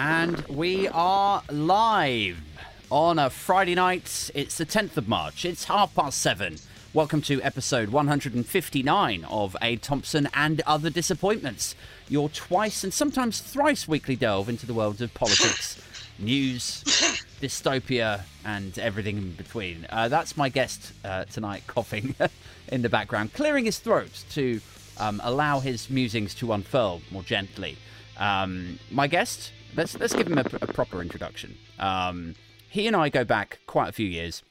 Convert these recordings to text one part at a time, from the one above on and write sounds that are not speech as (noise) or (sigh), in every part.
And we are live on a Friday night. It's the 10th of March. It's half past seven. Welcome to episode 159 of Aid Thompson and Other Disappointments. Your twice and sometimes thrice weekly delve into the world of politics, (laughs) news, dystopia, and everything in between. Uh, that's my guest uh, tonight, coughing (laughs) in the background, clearing his throat to um, allow his musings to unfurl more gently. Um, my guest, let's let's give him a, a proper introduction. Um, he and I go back quite a few years.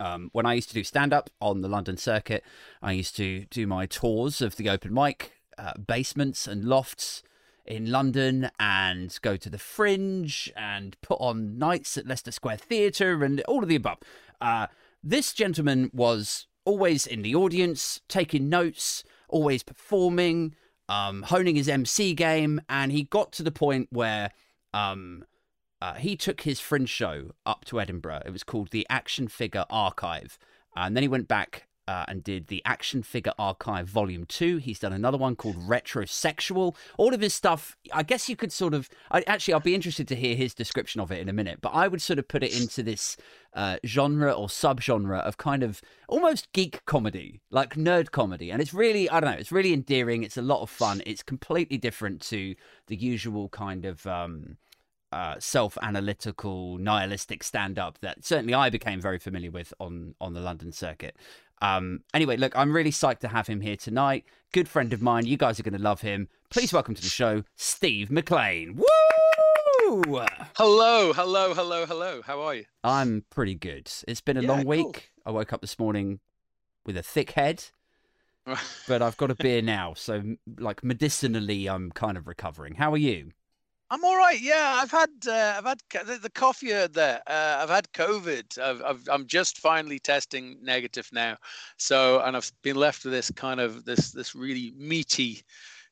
Um, when I used to do stand up on the London circuit, I used to do my tours of the open mic uh, basements and lofts in London and go to the Fringe and put on nights at Leicester Square Theatre and all of the above. Uh, this gentleman was always in the audience, taking notes, always performing, um, honing his MC game, and he got to the point where um, uh, he took his fringe show up to Edinburgh. It was called the Action Figure Archive. And then he went back uh, and did the Action Figure Archive Volume 2. He's done another one called Retrosexual. All of his stuff, I guess you could sort of. I, actually, I'll be interested to hear his description of it in a minute, but I would sort of put it into this uh, genre or subgenre of kind of almost geek comedy, like nerd comedy. And it's really, I don't know, it's really endearing. It's a lot of fun. It's completely different to the usual kind of. Um, uh, self-analytical, nihilistic stand-up that certainly I became very familiar with on on the London circuit. Um, anyway, look, I'm really psyched to have him here tonight. Good friend of mine. You guys are going to love him. Please welcome to the show, Steve McLean. Woo! Hello, hello, hello, hello. How are you? I'm pretty good. It's been a Yeah, long cool. week. I woke up this morning with a thick head, (laughs) but I've got a beer now, so like medicinally, I'm kind of recovering. How are you? I'm all right. Yeah, I've had uh, I've had the, the coffee you heard there. Uh, I've had COVID. I've, I've I'm just finally testing negative now. So and I've been left with this kind of this this really meaty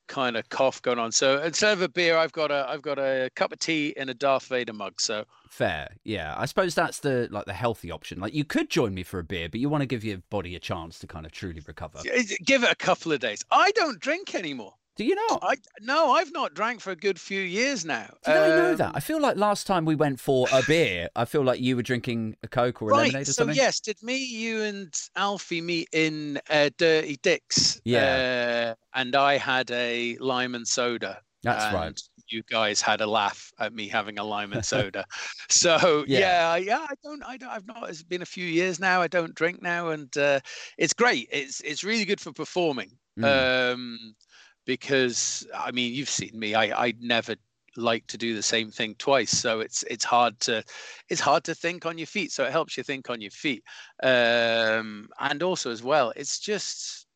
kind of cough going on. So instead of a beer, I've got a I've got a cup of tea in a Darth Vader mug. So Fair, yeah. I suppose that's the like the healthy option. Like you could join me for a beer, but you want to give your body a chance to kind of truly recover. give it a couple of days. I don't drink anymore. Do you not? I no, I've not drank for a good few years now. Did I know that? Um, I feel like last time we went for a beer, (laughs) I feel like you were drinking a Coke or a Right. lemonade or So something. yes, did me, you, and Alfie meet in uh, Dirty Dicks? Yeah. Uh, and I had a lime and soda. That's and right. You guys had a laugh at me having a lime and soda. (laughs) so Yeah. yeah. yeah, I don't, I don't, I've not. It's been a few years now. I don't drink now, and uh, it's great. It's it's really good for performing. Mm. Um, because I mean, you've seen me. I I never like to do the same thing twice so it's it's hard to it's hard to think on your feet so it helps you think on your feet um and also as well it's just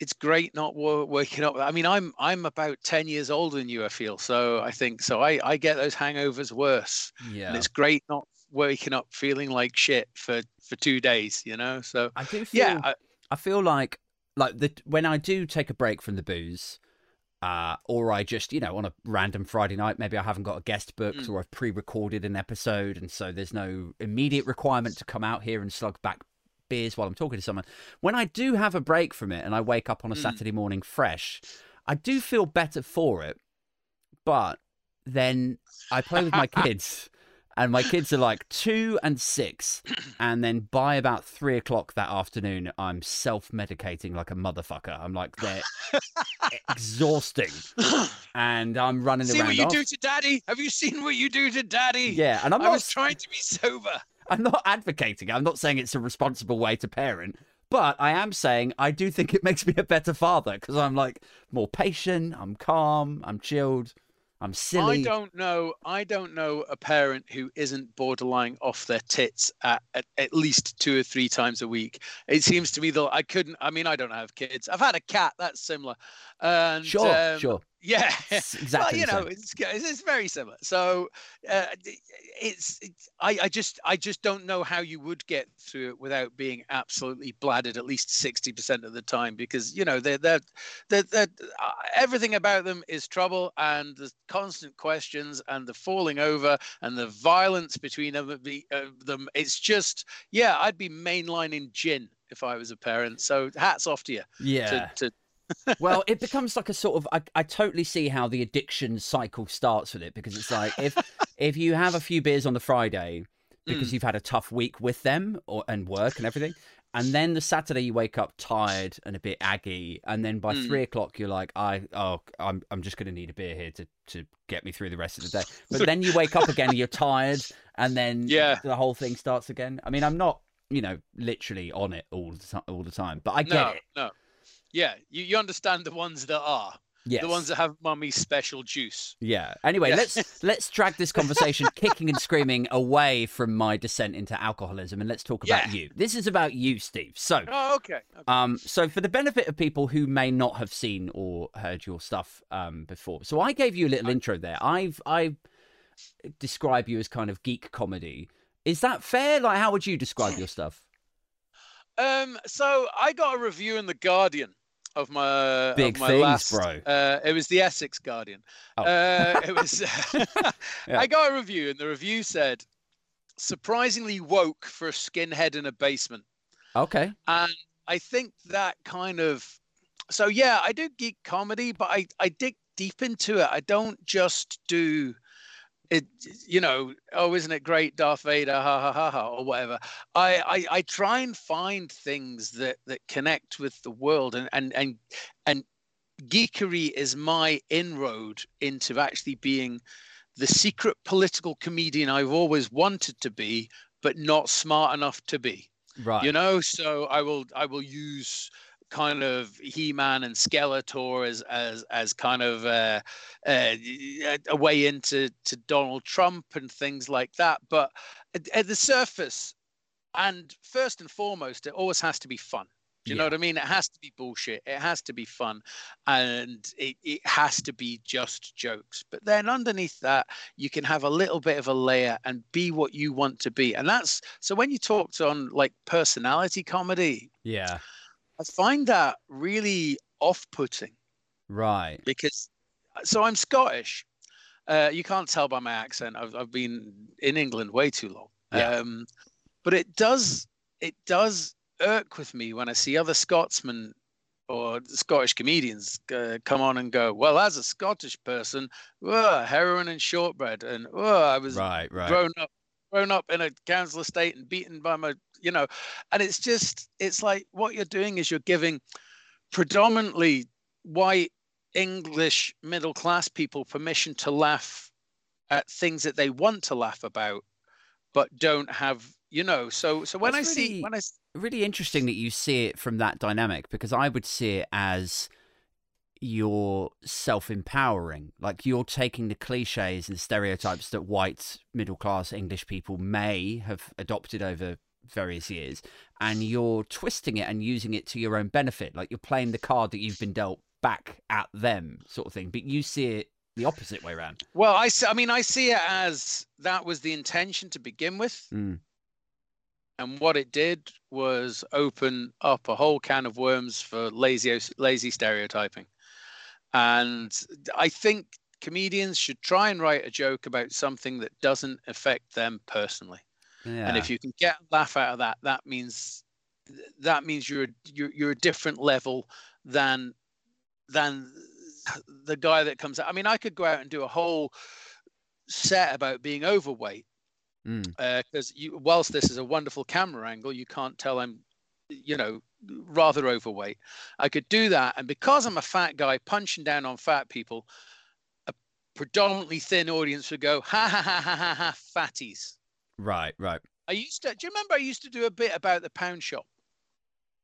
it's great not wo- waking up i mean i'm i'm about 10 years older than you i feel so i think so i i get those hangovers worse yeah. and it's great not waking up feeling like shit for for two days you know so I do feel yeah I, I feel like like the when I do take a break from the booze, uh, or I just you know on a random Friday night, maybe I haven't got a guest booked Mm. or I've pre-recorded an episode, and so there's no immediate requirement to come out here and slug back beers while I'm talking to someone. When I do have a break from it and I wake up on a Mm. Saturday morning fresh, I do feel better for it, but then I play with my (laughs) kids. And my kids are like two and six. And then by about three o'clock that afternoon, I'm self medicating like a motherfucker. I'm like, they're (laughs) exhausting. And I'm running see around. what you off. do to daddy have you seen what you do to daddy Yeah. And I'm i not, was trying to be sober I'm not advocating. I'm not saying it's a responsible way to parent. But I am saying I do think it makes me a better father because I'm like more patient, I'm calm, I'm chilled, I'm silly. I don't know. I don't know a parent who isn't borderline off their tits at, at, at least two or three times a week. It seems to me that I couldn't. I mean, I don't have kids. I've had a cat. That's similar. And, Sure, um, sure. Yeah. (laughs) (laughs) It's well, you know, it's, it's very similar. So uh, it's, it's I, I just I just don't know how you would get through it without being absolutely bladdered at least sixty percent of the time because you know they're they're, they're, they're uh, everything about them is trouble and the constant questions and the falling over and the violence between them. the- uh, them it's just yeah I'd be mainlining gin if I was a parent. So hats off to you Yeah. to, to well, it becomes like a sort of. I, I totally see how the addiction cycle starts with it because it's like if if you have a few beers on the Friday because Mm. you've had a tough week with them or and work and everything, and then the Saturday you wake up tired and a bit aggy, and then by Mm. three o'clock you're like, I oh I'm I'm just gonna need a beer here to to get me through the rest of the day. But then you wake up again, you're tired, and then (laughs) Yeah. the whole thing starts again. I mean, I'm not you know literally on it all the time all the time, but I get no, it. no. Yeah, you, you understand the ones that are. Yes. The ones that have mummy's special juice. Yeah. Anyway, Yeah. let's (laughs) let's drag this conversation kicking and screaming away from my descent into alcoholism and let's talk about Yeah. you. This is about you, Steve. So, Oh, okay. okay. um, so for the benefit of people who may not have seen or heard your stuff um before, so I gave you a little intro there. I've I describe you as kind of geek comedy. Is that fair? Like, how would you describe your stuff? Um, so I got a review in the Guardian of my Big of my things, last, bro. Uh, it was the Essex Guardian. Oh. Uh, it was. (laughs) Yeah. I got a review, and the review said, "Surprisingly woke for a skinhead in a basement." Okay. and I think that kind of so yeah, I do geek comedy, but I I dig deep into it. I don't just do it, you know. Oh, isn't it great, Darth Vader? Ha ha ha ha, or whatever. I I, I try and find things that that connect with the world, and and and and geekery is my inroad into actually being the secret political comedian I've always wanted to be, but not smart enough to be Right. you know so i will i will use kind of he-man and skeletor as as as kind of uh, uh, a- way into to donald trump and things like that but at, at the surface and first and foremost it always has to be fun do you know what I mean? It has to be bullshit. It has to be fun, and it, it has to be just jokes. But then underneath that, you can have a little bit of a layer and be what you want to be. And that's so when you talked on like personality comedy, yeah. I find that really off-putting Right. because so I'm Scottish. Uh, you can't tell by my accent. I've I've been in England way too long. Yeah. Um, but it does it does irk with me when I see other Scotsmen or Scottish comedians uh, come on and go, well, as a Scottish person, uh, heroin and shortbread, and uh, I was Right. Right. grown up grown up in a council estate and beaten by my you know and it's just it's like what you're doing is you're giving predominantly white english middle class people permission to laugh at things that they want to laugh about but don't have you know. So so when That's i really- see when i really interesting that you see it from that dynamic because I would see it as you're self-empowering. Like you're taking the cliches and stereotypes that white middle class english people may have adopted over various years and you're twisting it and using it to your own benefit. Like you're playing the card that you've been dealt back at them sort of thing. But you see it the opposite way around. Well i see, i mean i see it as that was the intention to begin with. Mm. and what it did was open up a whole can of worms for lazy lazy stereotyping and i think comedians should try and write a joke about something that doesn't affect them personally yeah and if you can get a laugh out of that that means that means you're you're, you're a different level than than the guy that comes out i mean i could go out and do a whole set about being overweight Mm. because you whilst this is a wonderful camera angle you can't tell i'm you know rather overweight. I could do that and because i'm a fat guy punching down on fat people a predominantly thin audience would go ha ha ha ha ha ha fatties. Right right. I used to do you remember i used to do a bit about the pound shop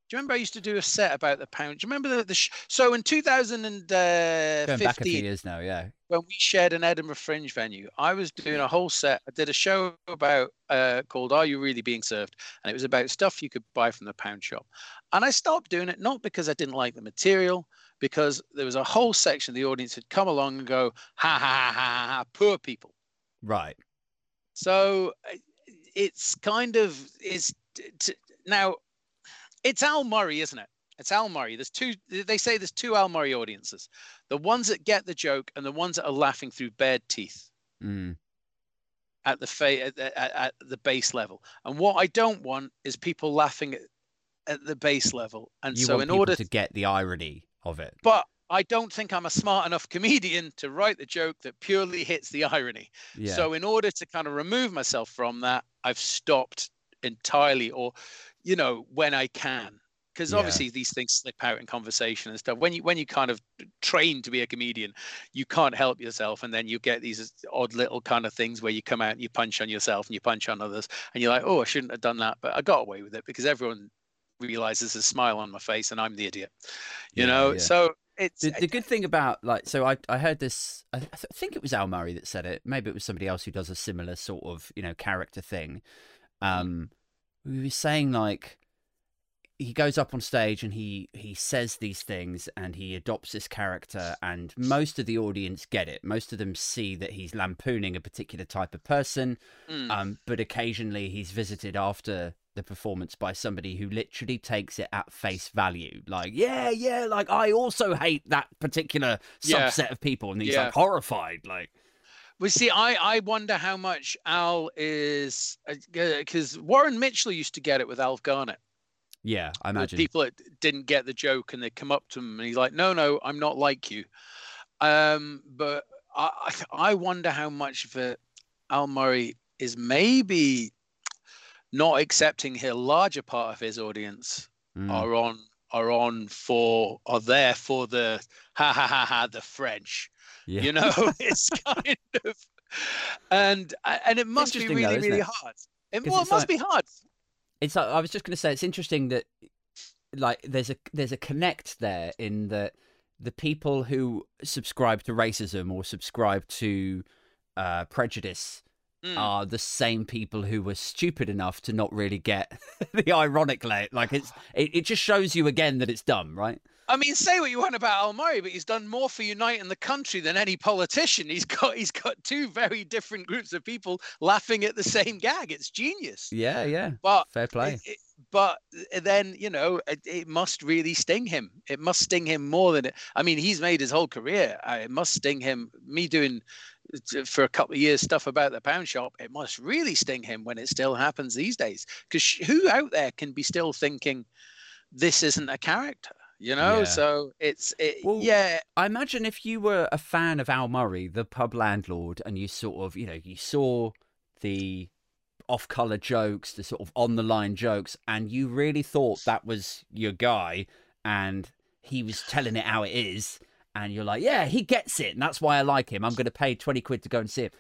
do you remember i used to do a set about the pound do you remember the, the sh- so in uh, going back a few 2015 years now yeah when we shared an Edinburgh Fringe venue, I was doing a whole set. I did a show about uh, called "Are You Really Being Served?" and it was about stuff you could buy from the pound shop. And I stopped doing it not because I didn't like the material, because there was a whole section of the audience who'd come along and go, "Ha ha ha ha ha, poor people." right So uh, it's kind of is now it's Al Murray, isn't it? It's Al Murray. There's two. They say there's two Al Murray audiences: the ones that get the joke and the ones that are laughing through bared teeth mm. at the fa- at, at, at the base level. And what I don't want is people laughing at, at the base level. And you so, in order to get the irony of it. But I don't think I'm a smart enough comedian to write the joke that purely hits the irony. Yeah. So in order to kind of remove myself from that, I've stopped entirely, or you know, when I can. Because Yeah. obviously these things slip out in conversation and stuff. When you when you kind of train to be a comedian, you can't help yourself, and then you get these odd little kind of things where you come out and you punch on yourself and you punch on others, and you're like, oh, I shouldn't have done that, but I got away with it because everyone realizes a smile on my face and I'm the idiot. You Yeah, know, yeah. so it's The, the good thing about like so I I heard this I, th- I think it was Al Murray that said it maybe it was somebody else who does a similar sort of you know character thing um he was saying like he goes up on stage and he he says these things and he adopts this character and most of the audience get it most of them see that he's lampooning a particular type of person Mm. um but occasionally he's visited after the performance by somebody who literally takes it at face value like yeah yeah like i also hate that particular Yeah. subset of people and he's Yeah. like horrified like Well, see, I, I wonder how much Al is because Warren Mitchell used to get it with Alf Garnett. yeah i imagine people that didn't get the joke and they come up to him and he's like, "No, no, I'm not like you." Um, but I I I wonder how much of it Al Murray is maybe not accepting a larger part of his audience Mm. are on are on for are there for the ha ha ha ha the French. Yeah You know, (laughs) it's kind of and and it must be really though, really it? hard. It, well, it must like- be hard. it's like, I was just going to say it's interesting that like there's a there's a connect there in that the people who subscribe to racism or subscribe to uh, prejudice Mm. are the same people who were stupid enough to not really get (laughs) the ironic like it's it, it just shows you again that it's dumb right I mean, say what you want about Al Murray, but he's done more for uniting the country than any politician. He's got he's got two very different groups of people laughing at the same gag. It's genius. yeah yeah But fair play it- it- but then you know it, it must really sting him. It must sting him more than it. I mean, he's made his whole career. uh, It must sting him. Me doing uh, for a couple of years stuff about the pound shop. It must really sting him when it still happens these days. Because who out there can be still thinking this isn't a character? You know, Yeah. so it's it, Well, yeah. I imagine if you were a fan of Al Murray, the pub landlord, and you sort of, you know, you saw the off color jokes, the sort of on the line jokes, and you really thought that was your guy and he was telling it how it is, and you're like, yeah, he gets it, and that's why I like him. I'm going to pay 20 quid to go and see him.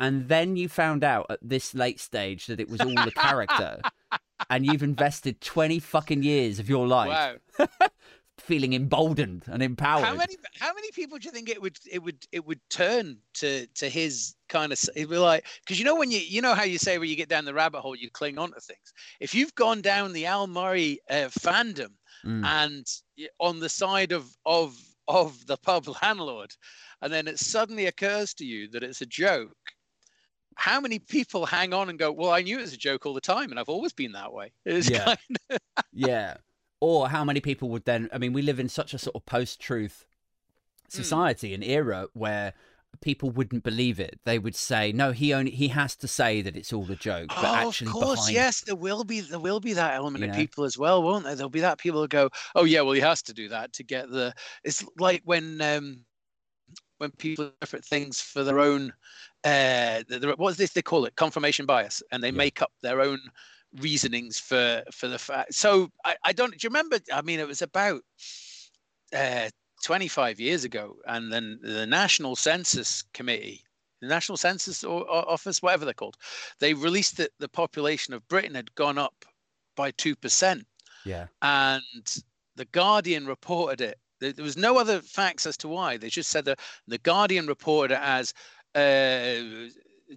And then you found out at this late stage that it was all the character, (laughs) and you've invested 20 fucking years of your life Wow. (laughs) feeling emboldened and empowered. How many how many people do you think it would it would it would turn to to his kind of it'd be like because you know when you you know how you say when you get down the rabbit hole you cling on to things. If you've gone down the Al Murray uh, fandom Mm. and on the side of of of the pub landlord, and then it suddenly occurs to you that it's a joke. How many people hang on and go, "Well, I knew it was a joke all the time, and I've always been that way." It's Yeah. kind of Yeah. Or how many people would then? I mean, we live in such a sort of post-truth Hmm. society, an era where people wouldn't believe it. They would say, "No, he only he has to say that it's all a joke." But oh, actually, of course, behind, yes, there will be there will be that element You of know? people as well, won't there? There'll be that people who go, "Oh yeah, well he has to do that to get the." It's like when um when people different things for their own uh the, the, what's this they call it confirmation bias, and they Yeah. make up their own reasonings for for the fact. So I I don't. Do you remember? I mean, it was about. Uh, 25 years ago, and then the National Census Committee, the National Census Office, whatever they're called, they released that the population of Britain had gone up by 2%. yeah, And the Guardian reported it. There there was no other facts as to why. They just said that the Guardian reported it as uh,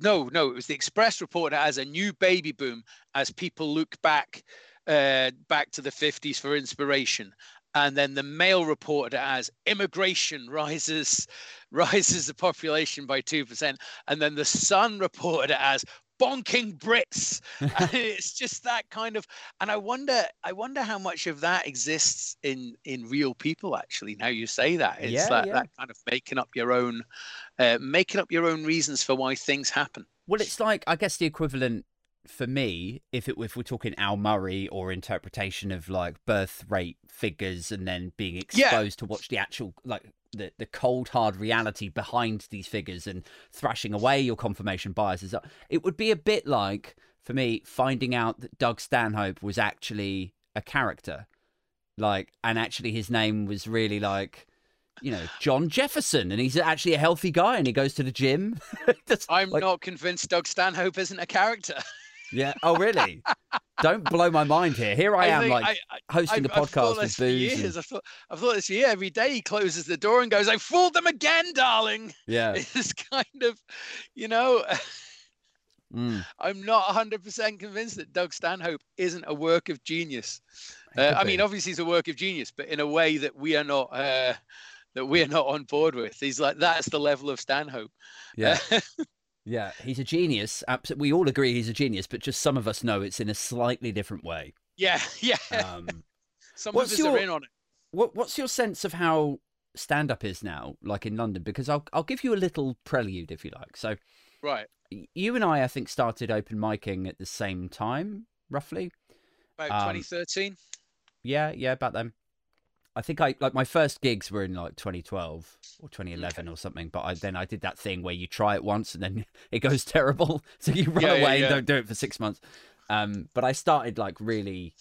no, no, it was the Express reported as a new baby boom as people look back uh, back to the 50s for inspiration. And then the Mail reported as immigration rises (laughs) rises the population by two percent. And then the Sun reported as bonking Brits. (laughs) it's just that kind of and I wonder I wonder how much of that exists in in real people actually now you say that. It's Yeah, that, yeah. that kind of making up your own uh, making up your own reasons for why things happen. Well, it's like I guess the equivalent for me, if it if we're talking Al Murray or interpretation of like birth rate figures and then being exposed yeah. to watch the actual like the the cold hard reality behind these figures and thrashing away your confirmation biases, uh, it would be a bit like for me finding out that Doug Stanhope was actually a character, like, and actually his name was really like you know, John Jefferson, and he's actually a healthy guy, and he goes to the gym. (laughs) I'm like... not convinced Doug Stanhope isn't a character. (laughs) Yeah. Oh, really? Don't blow my mind here. Here I, I am, like I, hosting the podcast with booze. And... I've, thought, I've thought this year. Every day he closes the door and goes, "I fooled them again, darling." Yeah. (laughs) It's kind of, you know. (laughs) Mm. I'm not 100% convinced that Doug Stanhope isn't a work of genius. Uh, I mean, obviously, he's a work of genius, but in a way that we are not. Uh, that we're not on board with. He's like, that's the level of Stanhope. Yeah. (laughs) Yeah, he's a genius. We all agree he's a genius, but just some of us know it's in a slightly different way. Yeah, (laughs) yeah. Um, some of us your, are in on it. What, what's your sense of how stand up is now, like in London? Because I'll I'll give you a little prelude if you like. So, right, you and I, I think, started open micing at the same time, roughly. About um, 2013. Yeah, yeah, about then. I think I like my first gigs were in like 2012 or 2011 okay. or something. But I, then I did that thing where you try it once and then (laughs) it goes (laughs) terrible, so you run yeah, away yeah, yeah. and don't do it for six months. Um, but I started like really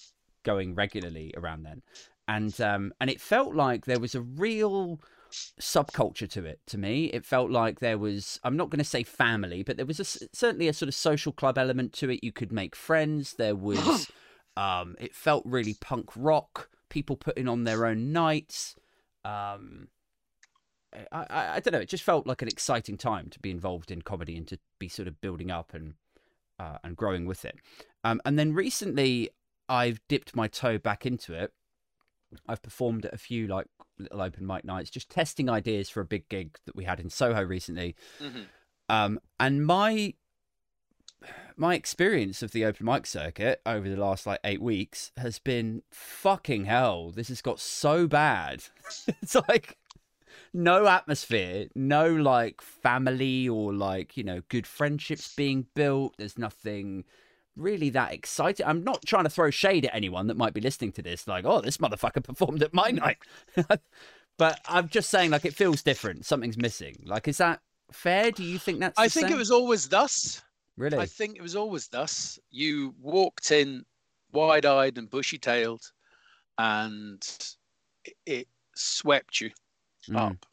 going regularly around then, and um, and it felt like there was a real subculture to it to me it felt like there was i'm not going to say family but there was a, certainly a sort of social club element to it you could make friends there was (gasps) um it felt really punk rock people putting on their own nights. Um, I, I, I, don't know. It just felt like an exciting time to be involved in comedy and to be sort of building up and uh, and growing with it. Um, and then recently, I've dipped my toe back into it. I've performed at a few like little open mic nights, just testing ideas for a big gig that we had in Soho recently. Mm-hmm. Um, and my my experience of the open mic circuit over the last like eight weeks has been fucking hell. This has got so bad. (laughs) it's like no atmosphere, no like family or like, you know, good friendships being built. There's nothing really that exciting. I'm not trying to throw shade at anyone that might be listening to this, like, oh, this motherfucker performed at my night. (laughs) but I'm just saying, like, it feels different. Something's missing. Like, is that fair? Do you think that's? I think same? it was always thus. Really? I think it was always thus. You walked in wide eyed and bushy tailed, and it swept you mm. up.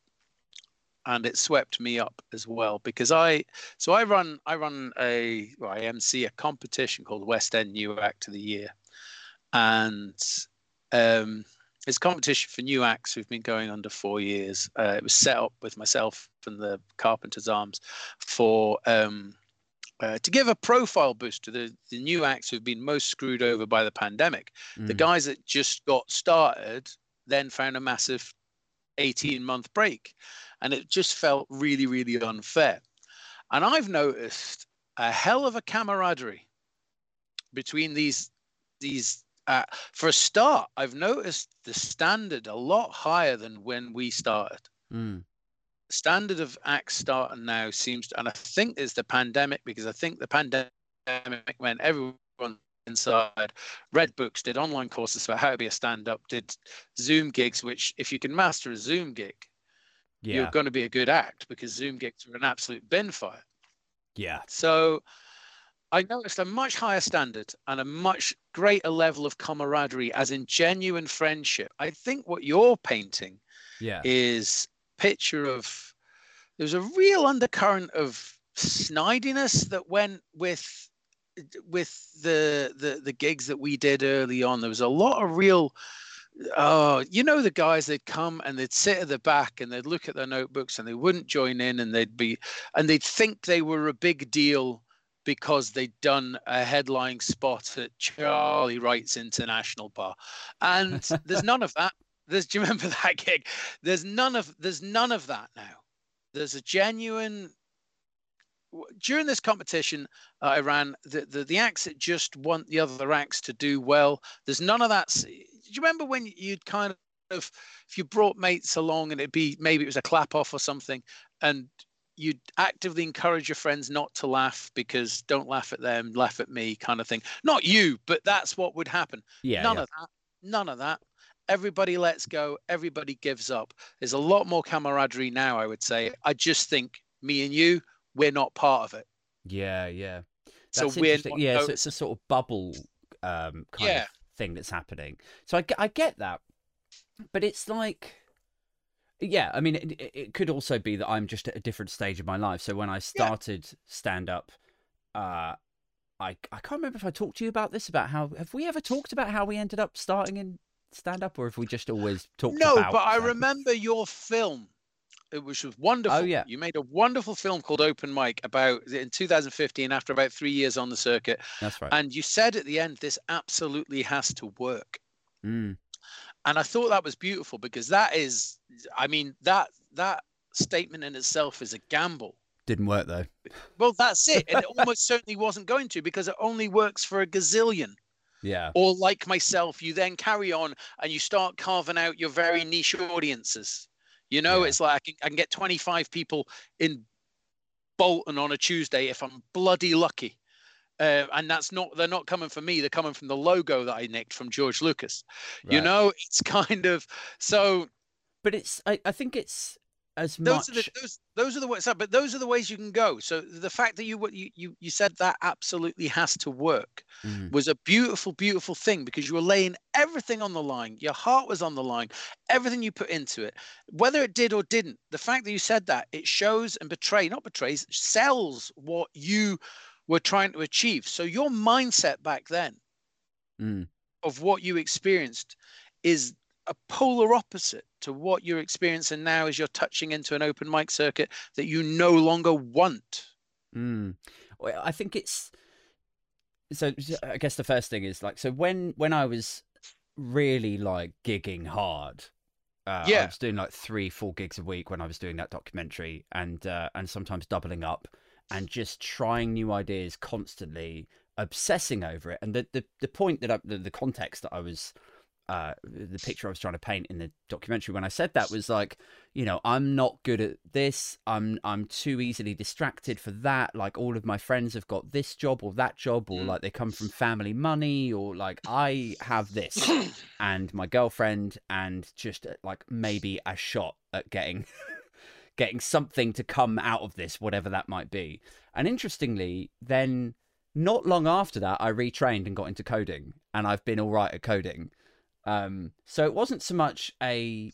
And it swept me up as well because I so I run I run a well, I MC a competition called West End New Act of the Year, and um, it's a competition for new acts who've been going under four years. Uh, it was set up with myself and the Carpenters Arms for um, uh, to give a profile boost to the, the new acts who've been most screwed over by the pandemic. Mm. The guys that just got started then found a massive 18 month break. And it just felt really, really unfair. And I've noticed a hell of a camaraderie between these these uh, for a start i've noticed the standard a lot higher than when we started mm standard of acts starting now seems to, and I think it's the pandemic because I think the pandemic meant everyone inside read books, did online courses about how to be a stand up, did Zoom gigs, which if you can master a Zoom gig, yeah. you're going to be a good act because Zoom gigs are an absolute bin fire. Yeah. So I noticed a much higher standard and a much greater level of camaraderie, as in genuine friendship. I think what you're painting yeah. is picture of there was a real undercurrent of snidiness that went with with the the the gigs that we did early on. There was a lot of real oh, you know, the guys they'd come and they'd sit at the back and they'd look at their notebooks and they wouldn't join in and they'd be and they'd think they were a big deal because they'd done a headline spot at Charlie Wright's International Bar. And there's none of that. There's, (laughs) do you remember that gig? There's none of there's none of that now. There's a genuine during this competition uh, I ran, the, the the acts that just want the other acts to do well. There's none of that. Do you remember when you'd kind of if you brought mates along and it'd be maybe it was a clap off or something, and you'd actively encourage your friends not to laugh because don't laugh at them, laugh at me, kind of thing. Not you, but that's what would happen. Yeah. None yeah. of that. None of that. Everybody lets go. Everybody gives up. There's a lot more camaraderie now, I would say. I just think me and you, we're not part of it. Yeah, yeah. So we're yeah, so it's a sort of bubble um, kind Yeah. of thing that's happening. So I, I get that, but it's like, yeah, I mean, it, it- it could also be that I'm just at a different stage of my life. So when I started stand up, uh, I I can't remember if I talked to you about this about how have we ever talked about how we ended up starting in stand up, or if we just always talked No, about but I remember your film, It was wonderful. Oh, yeah. You made a wonderful film called Open Mic about in 2015 after about three years on the circuit. That's right. And you said at the end, this absolutely has to work. Mm, And I thought that was beautiful because that is, I mean, that that statement in itself is a gamble. didn't work though. Well, that's it. And it almost certainly wasn't going to because it only works for a gazillion. Yeah. Or like myself, you then carry on and you start carving out your very niche audiences. You know, Yeah. it's like I can, I can get 25 people in Bolton on a Tuesday if I'm bloody lucky. Uh, and that's not, they're not coming from me. They're coming from the logo that I nicked from George Lucas. You know, it's (laughs) kind of, so but it's I, I think it's as those much are the those those are the ways but those are the ways you can go. So the fact that you you you, said that absolutely has to work Mhm. was a beautiful beautiful thing because you were laying everything on the line. Your heart was on the line. Everything you put into it whether it did or didn't the fact that you said that it shows and betray not betrays sells what you were trying to achieve. So your mindset back then Mm. of what you experienced is a polar opposite to what you're experiencing now as you're touching into an open mic circuit that you no longer want. Mm. Well, I think it's so. I guess the first thing is like so when when I was really like gigging hard. Uh, I was doing like three, four gigs a week when I was doing that documentary, and uh, and sometimes doubling up, and just trying new ideas constantly, obsessing over it. And the the, the point that I, the, the context that I was uh, the picture I was trying to paint in the documentary when I said that was like, you know, I'm not good at this. I'm I'm too easily distracted for that. Like all of my friends have got this job or that job, or Mm. like they come from family money, or like I have this and my girlfriend, and just uh, like maybe a shot at getting (laughs) getting something to come out of this, whatever that might be. And interestingly, then not long after that, I retrained and got into coding, and I've been all right at coding. Um, so it wasn't so much a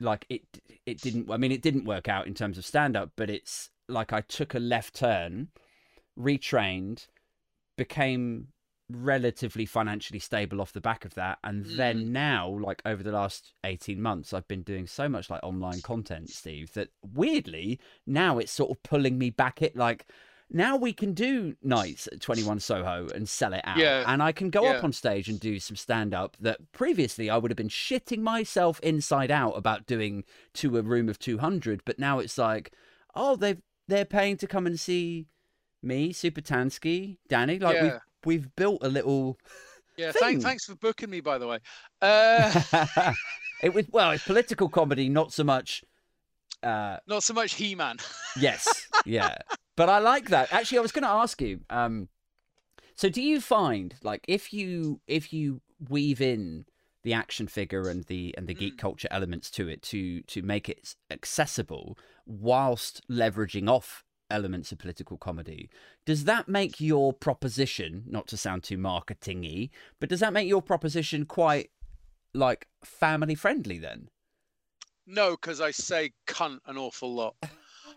like it. It didn't. I mean, it didn't work out in terms of stand up, but it's like I took a left turn, retrained, became relatively financially stable off the back of that and then now like over the last 18 months I've been doing so much like online content Steve that weirdly now it's sort of pulling me back it like now we can do nights at 21 Soho and sell it out Yeah. and I can go up on stage and do some stand up that previously I would have been shitting myself inside out about doing to a room of 200 but now it's like oh they've they're paying to come and see me Super Tanskiy Danny like we've we've built a little (laughs) Yeah, thing. thank, thanks for booking me, by the way. Uh, (laughs) it was well it's political comedy not so much uh not so much He-Man. (laughs) yes yeah but i like that. Actually i was going to ask you um so do you find like if you if you weave in the action figure and the and the geek culture elements to it to to make it accessible whilst leveraging off elements of political comedy does that make your proposition not to sound too marketingy but does that make your proposition quite like family friendly then? No, because I say cunt an awful lot. (laughs)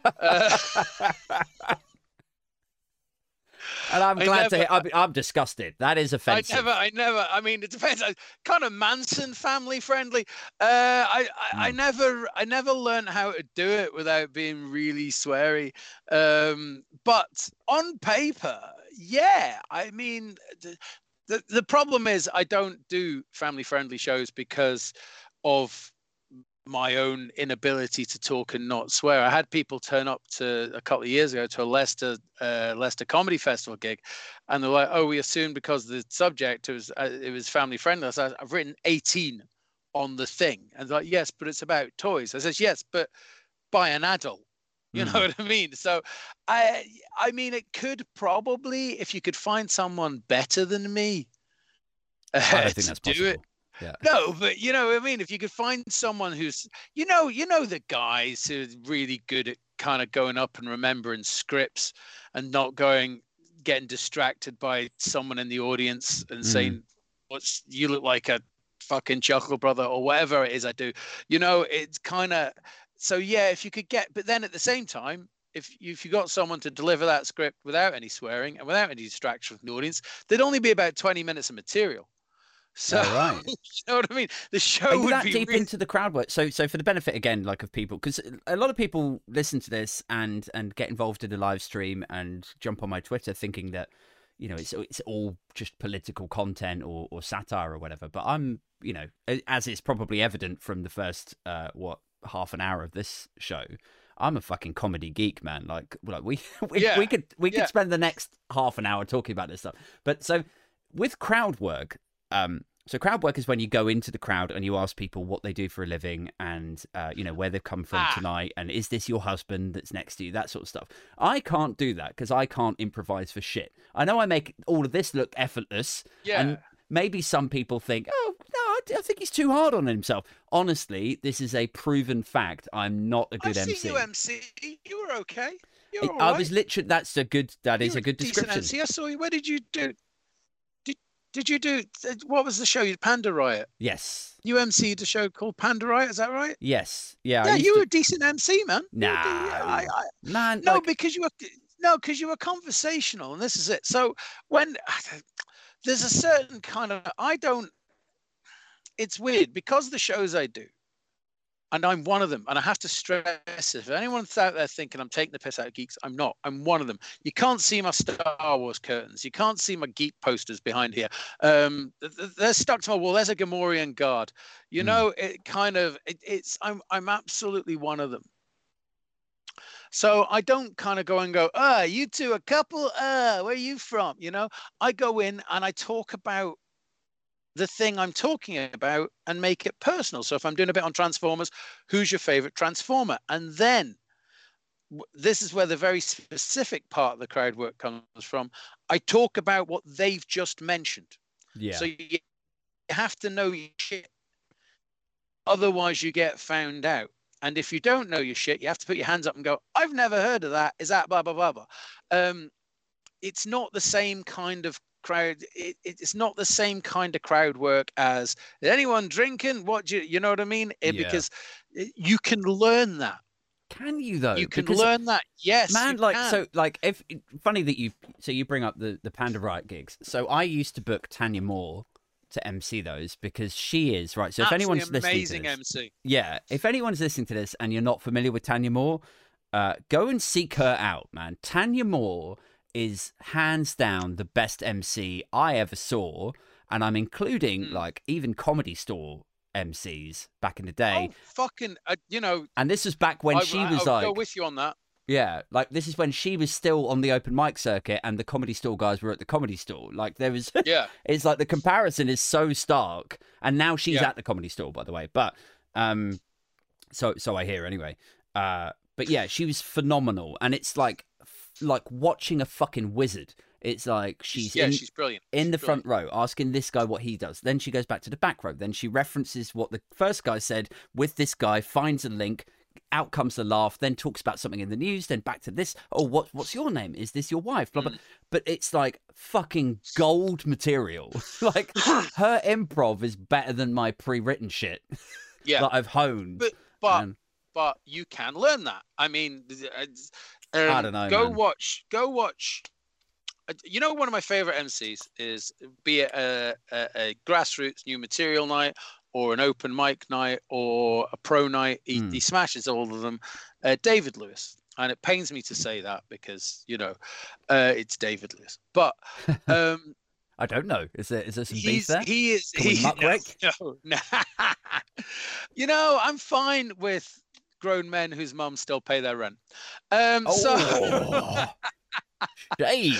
Uh, (laughs) And I'm glad to never- hear. I'm, I'm disgusted. That is offensive. I never, I never. I mean, it depends. I- Kind of Manson family friendly. Uh, I, I, I Mm. never, I never learned how to do it without being really sweary. Um, but on paper, yeah. I mean, the the problem is I don't do family friendly shows because of my own inability to talk and not swear. I had people turn up to a couple of years ago to a Leicester uh, Leicester Comedy Festival gig, and they're like, "Oh, we assumed because the subject it was uh, it was family friendly." I said, "I've written 18 on the thing," and they're like, "Yes, but it's about toys." I says, "Yes, but by an adult." You Mm. know what I mean? So I I mean it could probably if you could find someone better than me. (laughs) Uh, don't think that's do it. Yeah. No, but you know what I mean. If you could find someone who's, you know, you know the guys who are really good at kind of going up and remembering scripts and not going getting distracted by someone in the audience and Mm. saying, "What's you look like a fucking chuckle brother" or whatever it is I do. You know, it's kind of so yeah. If you could get, but then at the same time. If you, if you got someone to deliver that script without any swearing and without any distraction from the audience, there'd only be about 20 minutes of material. So, right. (laughs) you know what I mean? The show Are would that be deep really- into the crowd work? So, so for the benefit again, like of people, because a lot of people listen to this and and get involved in the live stream and jump on my Twitter thinking that you know it's it's all just political content or or satire or whatever. But I'm you know as is probably evident from the first uh what half an hour of this show. I'm a fucking comedy geek, man. Like, like we (laughs) we, Yeah, we could we could yeah. spend the next half an hour talking about this stuff. But so with crowd work, um, so crowd work is when you go into the crowd and you ask people what they do for a living and uh, you know where they've come from Ah. tonight and is this your husband that's next to you, that sort of stuff. I can't do that because I can't improvise for shit. I know I make all of this look effortless, Yeah. and maybe some people think, oh no, I, I think he's too hard on himself. Honestly, this is a proven fact. I'm not a good I've MC. seen you MC. You were okay. You were I all was literally. That's a good. That You is a good description. MC. I saw you. Where did you do? Did you do? What was the show? You Panda Riot. Yes. You MC'd a show called Panda Riot. Is that right? Yes. Yeah. Yeah, you to- were a decent MC, man. You were de- Nah. I, I, man. no, like- because you were no, because you were conversational, and this is it. So when (sighs) there's a certain kind of I don't. It's weird because the shows I do, and I'm one of them, and I have to stress if anyone's out there thinking I'm taking the piss out of geeks, I'm not. I'm one of them. You can't see my Star Wars curtains. You can't see my geek posters behind here. Um, th- th- they're stuck to my wall. There's a Gamorrean guard. You Hmm. know, it kind of it, it's I'm I'm absolutely one of them. So I don't kind of go and go, ah, you two a couple, ah, where are you from? You know, I go in and I talk about the thing I'm talking about and make it personal. So if I'm doing a bit on Transformers, who's your favorite Transformer? And then this is where the very specific part of the crowd work comes from. I talk about what they've just mentioned. yeah. So you have to know your shit. Otherwise, you get found out. And if you don't know your shit, you have to put your hands up and go, I've never heard of that. Is that blah, blah, blah, blah? Um, it's not the same kind of crowd. It, it's not the same kind of crowd work as anyone drinking? What do you, you know what I mean? It- Yeah. Because you can learn that. can you though? you can Because, learn that. Yes. man like can. so like if funny that you so you bring up the the panda riot gigs so i used to book tanya moore to mc those because she is right so if Absolutely anyone's listening amazing to this, MC. yeah if anyone's listening to this and you're not familiar with tanya moore uh go and seek her out man tanya moore is hands down the best mc i ever saw and i'm including Hmm. like even comedy store mcs back in the day Oh, fucking, uh, you know, and this was back when I, she was I'll like go with you on that. yeah, like this is when she was still on the open mic circuit and the comedy store guys were at the comedy store. Like there was (laughs) Yeah. it's like the comparison is so stark. And now she's Yeah. at the comedy store, by the way. But um so so I hear anyway. Uh but yeah, she was phenomenal. And it's like like watching a fucking wizard. It's like she's yeah, in, she's brilliant. in She's the brilliant. front row asking this guy what he does. Then she goes back to the back row. Then she references what the first guy said with this guy, finds a link, out comes the laugh, then talks about something in the news, then back to this. Oh, what what's your name? Is this your wife? Blah blah. Mm. But it's like fucking gold material. (laughs) like (laughs) her improv is better than my pre-written shit Yeah. (laughs) that I've honed. But but And- but you can learn that. I mean, uh, um, I don't know, Go man. watch. Go watch. uh, You know, one of my favorite MCs is be it a, a, a grassroots new material night or an open mic night or a pro night. He, Hmm. he smashes all of them. Uh, David Lewis, and it pains me to say that because you know uh, it's David Lewis, but (laughs) um, I don't know. Is there is there some beef there? he is he, (laughs) no, no. (laughs) you know i'm fine with grown men whose mums still pay their rent. Um so Oh, (laughs) shade.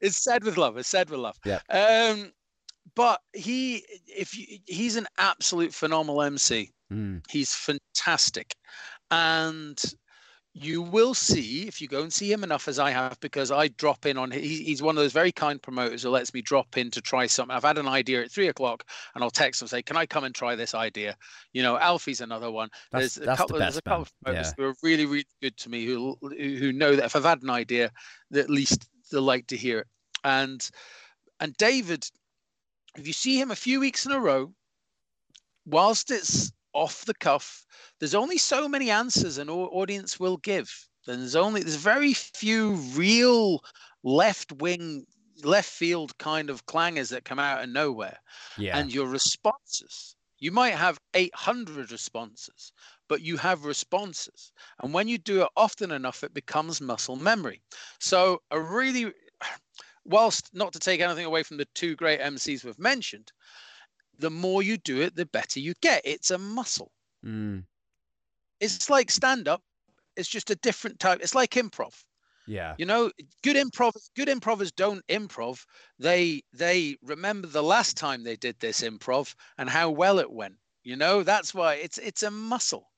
it's said with love it's said with love. Yeah. um but he if you, he's an absolute phenomenal mc Mm, he's fantastic. And you will see if you go and see him enough as I have, because I drop in on. He, he's one of those very kind promoters who lets me drop in to try something. I've had an idea at three o'clock, and I'll text him and say, "Can I come and try this idea?" You know, Alfie's another one. That's, there's a couple. the there's a couple man. of promoters Yeah. who are really, really good to me, who who know that if I've had an idea, that at least they'll like to hear it. And and David, if you see him a few weeks in a row, whilst it's off the cuff, there's only so many answers an audience will give. Then there's only there's very few real left wing, left field kind of clangers that come out of nowhere. Yeah. And your responses, you might have 800 responses, but you have responses. And when you do it often enough, it becomes muscle memory. So a really, whilst not to take anything away from the two great MCs we've mentioned, the more you do it, the better you get. It's a muscle. Mm, It's like stand up. It's just a different type. It's like improv. yeah. You know, good improv good improvers don't improv. They they remember the last time they did this improv and how well it went. You know, that's why it's it's a muscle.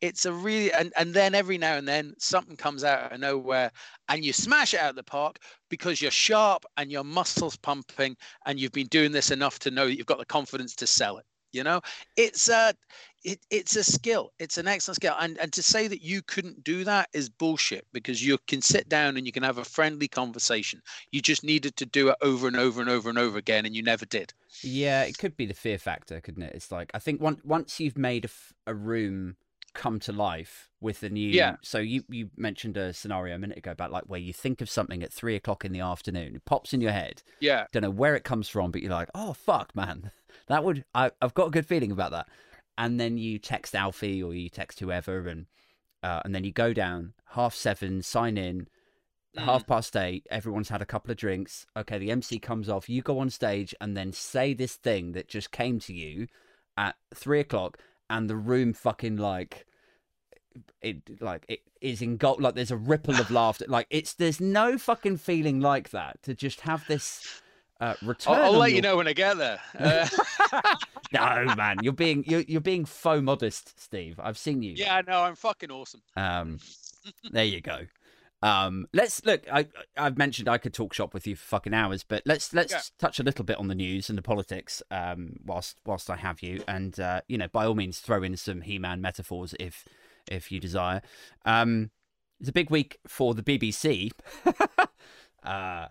It's a really and and then every now and then something comes out of nowhere and you smash it out of the park because you're sharp and your muscles pumping and you've been doing this enough to know that you've got the confidence to sell it. You know, it's a it, it's a skill. It's an excellent skill. And and to say that you couldn't do that is bullshit because you can sit down and you can have a friendly conversation. You just needed to do it over and over and over and over again, and you never did. Yeah, it could be the fear factor, couldn't it? It's like I think once once you've made a, room come to life with the new. Yeah. So you you mentioned a scenario a minute ago about like where you think of something at three o'clock in the afternoon, it pops in your head. Yeah. Don't know where it comes from, but you're like, oh fuck, man, (laughs) that would I I've got a good feeling about that. And then you text Alfie or you text whoever, and uh, and then you go down half seven, sign in. Mm. Half past eight, everyone's had a couple of drinks. Okay, the MC comes off. You go on stage and then say this thing that just came to you at three o'clock, and the room fucking like it like it is engulfed. Like there's a ripple of laughter. Like it's there's no fucking feeling like that to just have this uh, return. I'll, I'll let your- you know when I get there. (laughs) Uh, No, man, you're being you're you're being faux modest, Steve. I've seen you. yeah, no, I'm fucking awesome. Um, there you go. Um, let's look. I I've mentioned I could talk shop with you for fucking hours, but let's let's Yeah. touch a little bit on the news and the politics. Um, whilst whilst I have you, and uh, you know, by all means, throw in some He-Man metaphors if if you desire. Um, it's a big week for the BBC. (laughs) uh,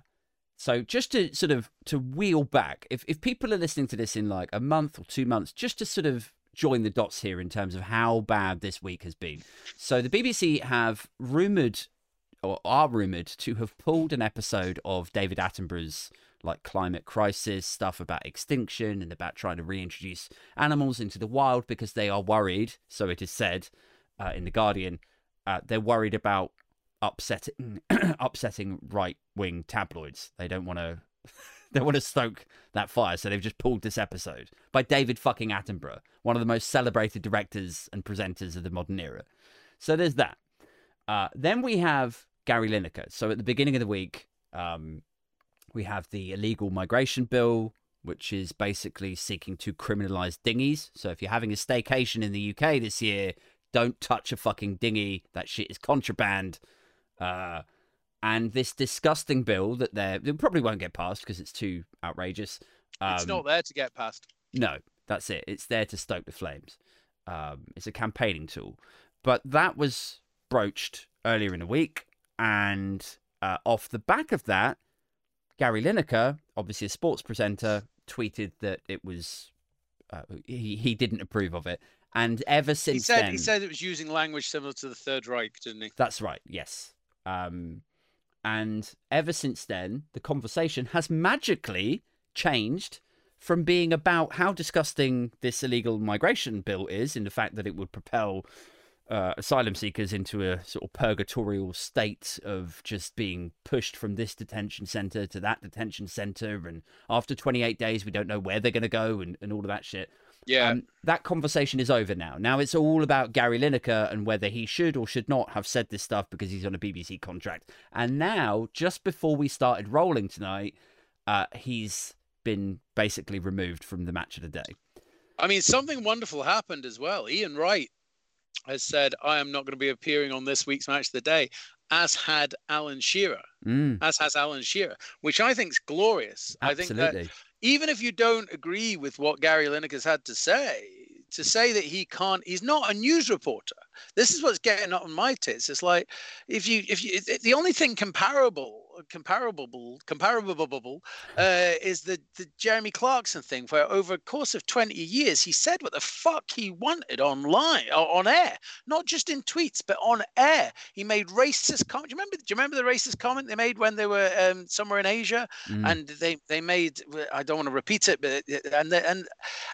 so just to sort of to wheel back, if if people are listening to this in like a month or two months, just to sort of join the dots here in terms of how bad this week has been. So the BBC have rumored or are rumored to have pulled an episode of David Attenborough's like climate crisis stuff about extinction and about trying to reintroduce animals into the wild because they are worried, so it is said uh, in the Guardian, uh, they're worried about upsetting (coughs) upsetting right wing tabloids. They don't want to (laughs) they want to stoke that fire, so they've just pulled this episode by David fucking Attenborough, one of the most celebrated directors and presenters of the modern era. So there's that. Uh, then we have Gary Lineker. So at the beginning of the week, um, we have the illegal migration bill, which is basically seeking to criminalize dinghies. So if you're having a staycation in the UK this year, don't touch a fucking dinghy. That shit is contraband. Uh, and this disgusting bill that they're, they probably won't get passed because it's too outrageous. Um, it's not there to get passed. no, that's it. It's there to stoke the flames. Um, it's a campaigning tool. But that was broached earlier in the week. And uh, off the back of that, Gary Lineker, obviously a sports presenter, tweeted that it was, uh, he, he didn't approve of it. And ever since He said then. he said it was using language similar to the Third Reich, didn't he? That's right, yes. Um, and ever since then, the conversation has magically changed from being about how disgusting this illegal migration bill is, in the fact that it would propel uh, asylum seekers into a sort of purgatorial state of just being pushed from this detention center to that detention center. And after 28 days, we don't know where they're going to go and, and all of that shit. Yeah. Um, that conversation is over now. Now it's all about Gary Lineker and whether he should or should not have said this stuff because he's on a BBC contract. And now, just before we started rolling tonight, uh, he's been basically removed from the match of the day. I mean, something wonderful happened as well. Ian Wright has said, I am not going to be appearing on this week's match of the day, as had Alan Shearer, Mm, as has Alan Shearer, which I think is glorious. I think that even if you don't agree with what Gary Lineker's had to say, to say that he can't, he's not a news reporter. This is what's getting on my tits. It's like if you, if you, the only thing comparable, comparable, comparable, uh, is the the Jeremy Clarkson thing, where over a course of twenty years, he said what the fuck he wanted online, or on air, not just in tweets, but on air. He made racist comment. Do you remember? Do you remember the racist comment they made when they were um, somewhere in Asia? Mm, and they they made I don't want to repeat it, but and the, and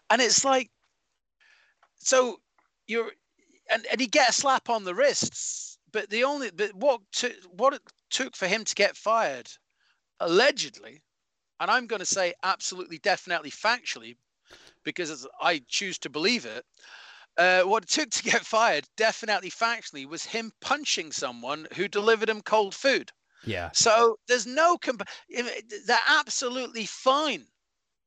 and it's like so you're and and he get a slap on the wrists, but the only but what to, what took for him to get fired, allegedly, and I'm going to say absolutely, definitely, factually, because I choose to believe it. Uh, what it took to get (laughs) fired, definitely factually, was him punching someone who delivered him cold food. yeah. So there's no comp- they're absolutely fine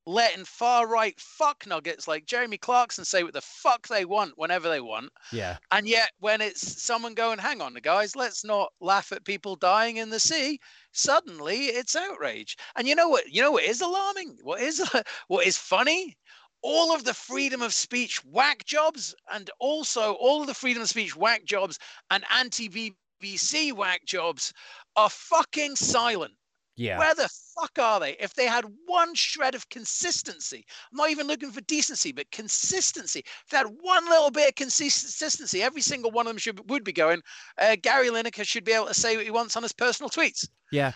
letting far right fuck nuggets like Jeremy Clarkson say what the fuck they want whenever they want. Yeah. And yet when it's someone going, hang on the guys, let's not laugh at people dying in the sea, suddenly it's outrage. And you know what you know what is alarming? What is (laughs) what is funny? All of the freedom of speech whack jobs and also all of the freedom of speech whack jobs and anti-BBC whack jobs are fucking silent. Yeah. Where the fuck are they? If they had one shred of consistency, I'm not even looking for decency, but consistency. If they had one little bit of consistency, every single one of them should would be going. Uh, Gary Lineker should be able to say what he wants on his personal tweets, Yeah.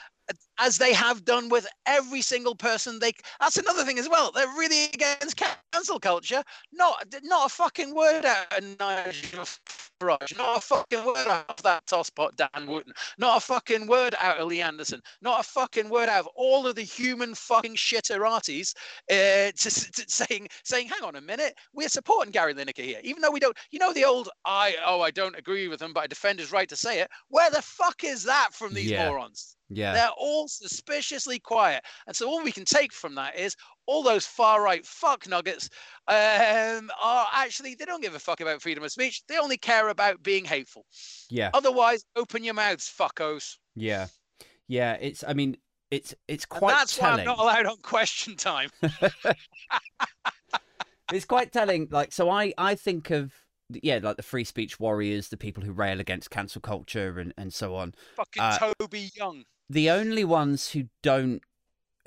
As they have done with every single person. They that's another thing as well. They're really against cancel culture. Not not a fucking word out of Nigel Farage. Not a fucking word out of that tosspot Dan Wootton. Not a fucking word out of Lee Anderson. Not a fucking word out of all of the human fucking shitteratis uh, to, to saying saying, hang on a minute, we're supporting Gary Lineker here, even though we don't. You know the old I oh I don't agree with him, but I defend his right to say it. Where the fuck is that from these Yeah. morons? Yeah. They're all suspiciously quiet, and so all we can take from that is all those far right fuck nuggets um, are actually they don't give a fuck about freedom of speech. They only care about being hateful. Yeah. Otherwise, open your mouths, fuckos. Yeah. Yeah. It's. I mean, it's. It's And quite that's why. I'm not allowed on question time. (laughs) it's quite telling. Like, so I. I think of. Yeah, like the free speech warriors, the people who rail against cancel culture and, and so on. Fucking Uh, Toby Young. The only ones who don't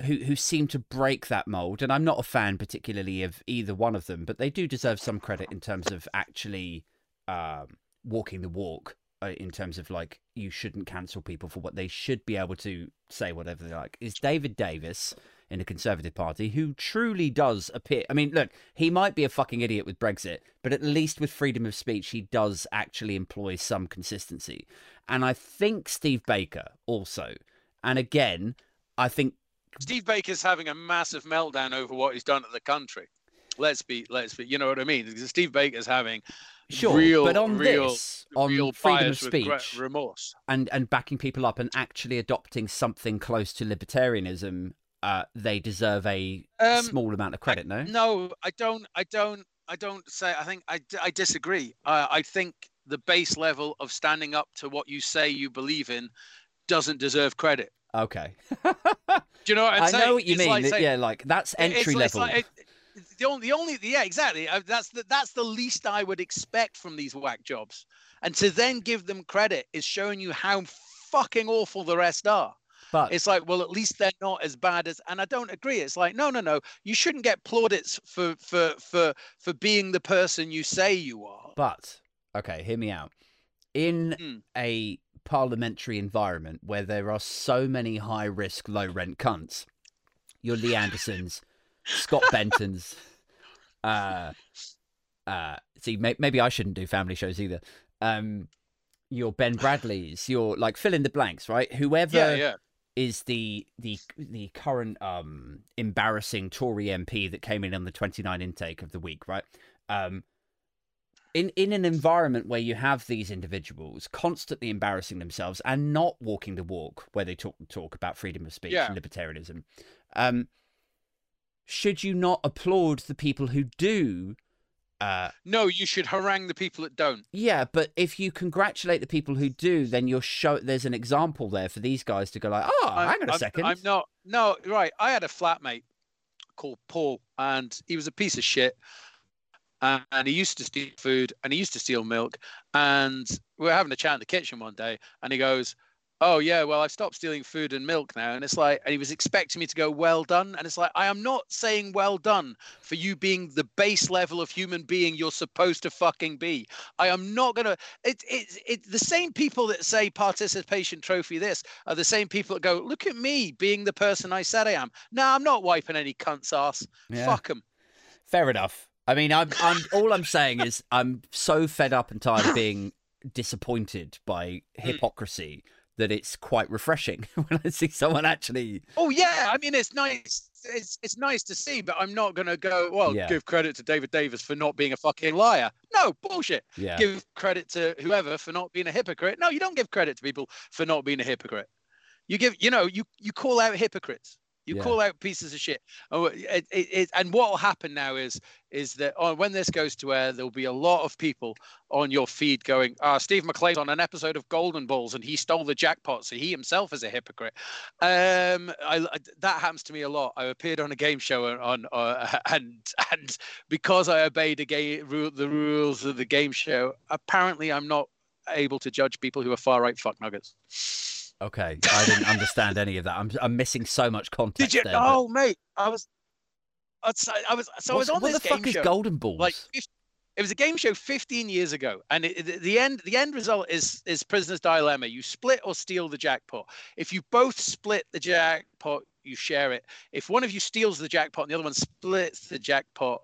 who who seem to break that mold and i'm not a fan particularly of either one of them but they do deserve some credit in terms of actually um, walking the walk uh, in terms of like you shouldn't cancel people for what they should be able to say whatever they like is david davis in the conservative party who truly does appear i mean look he might be a fucking idiot with brexit but at least with freedom of speech he does actually employ some consistency. And i think steve baker also and again i think Steve Baker's having a massive meltdown over what he's done to the country. Let's be, let's be. You know what I mean? Because Steve Baker's having sure real, but on real, this on real freedom of speech remorse. and and backing people up and actually adopting something close to libertarianism uh they deserve a Um, small amount of credit no No, I don't. I don't. I don't say. I think I, I disagree. Uh, I think the base level of standing up to what you say you believe in doesn't deserve credit. Okay (laughs) Do you know what I'm i saying? know what you It's mean like saying- yeah like that's it- it's entry like- it's like- it- the only, the only, yeah, exactly. Uh, That's the that's the least I would expect from these whack jobs, and to then give them credit is showing you how fucking awful the rest are. but It's like, well, at least they're not as bad as. And I don't agree. It's like, no, no, no. You shouldn't get plaudits for for for for being the person you say you are. But okay, hear me out. In Hmm. a parliamentary environment where there are so many high risk, low rent cunts, your Lee Andersons, Scott (laughs) Bentons, uh, uh, see, may- maybe I shouldn't do family shows either. Um, your Ben Bradleys, your like fill in the blanks, right? Whoever Yeah, yeah. is the the the current um embarrassing Tory MP that came in on the 29 intake of the week, right? Um in in an environment where you have these individuals constantly embarrassing themselves and not walking the walk where they talk talk about freedom of speech Yeah. and libertarianism um should you not applaud the people who do Uh, no, you should harangue the people that don't. yeah, but if you congratulate the people who do, then you're show there's an example there for these guys to go like, oh, I'm- hang on a I'm, 2nd I'm not. No, right. I had a flatmate called Paul, and he was a piece of shit. And, and he used to steal food, and he used to steal milk. And we were having a chat in the kitchen one day, and he goes, "Oh yeah, well I've stopped stealing food and milk now." And it's like, and he was expecting me to go, "Well done," and it's like, I am not saying well done for you being the base level of human being you're supposed to fucking be. I am not gonna. It, it, it, the same people that say participation trophy this are the same people that go, look at me being the person I said I am. No, I'm not wiping any cunt's ass. Yeah. Fuck them. Fair enough. I mean, I'm, I'm all I'm saying is I'm so fed up and tired of being disappointed by mm. hypocrisy that it's quite refreshing (laughs) when I see someone actually. Oh yeah, I mean it's nice. It's it's nice to see, but I'm not gonna go. Well, Yeah. give credit to David Davis for not being a fucking liar. No bullshit. Yeah. Give credit to whoever for not being a hypocrite. No, you don't give credit to people for not being a hypocrite. You give, you know, you you call out hypocrites. You Yeah. call out pieces of shit. Oh, it, it, it, and what will happen now is is that oh, when this goes to air, there'll be a lot of people on your feed going, "Ah, Steve McLean's on an episode of Golden Balls, and he stole the jackpot, so he himself is a hypocrite." Um, I, I- that happens to me a lot. I appeared on a game show on, uh, (laughs) and and because I obeyed the game rule, the rules of the game show, apparently I'm not able to judge people who are far right fuck nuggets. Okay. I didn't understand any of that. I'm, I'm missing so much context. Did you? there, but- oh, mate, I was, I was, I was so I was on what this the game fuck show. is Golden Balls? like it was a game show 15 years ago and it, the- the end the end result is is prisoner's dilemma you split or steal the jackpot if you both split the jackpot you share it if one of you steals the jackpot and the other one splits the jackpot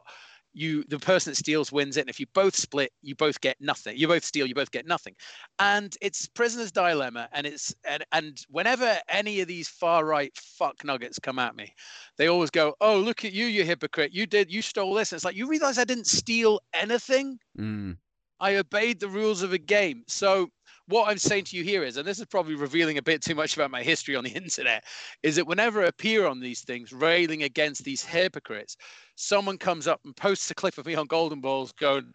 you the person that steals wins it and if you both split you both get nothing you both steal you both get nothing and it's prisoner's dilemma and it's and, and whenever any of these far right fuck nuggets come at me they always go, "Oh, look at you, you hypocrite! You did, you stole this." And it's like you realize I didn't steal anything. Mm, I obeyed the rules of a game. So what I'm saying to you here is, and this is probably revealing a bit too much about my history on the (laughs) internet, is that whenever I appear on these things, railing against these hypocrites, someone comes up and posts a clip of me on Golden Balls going.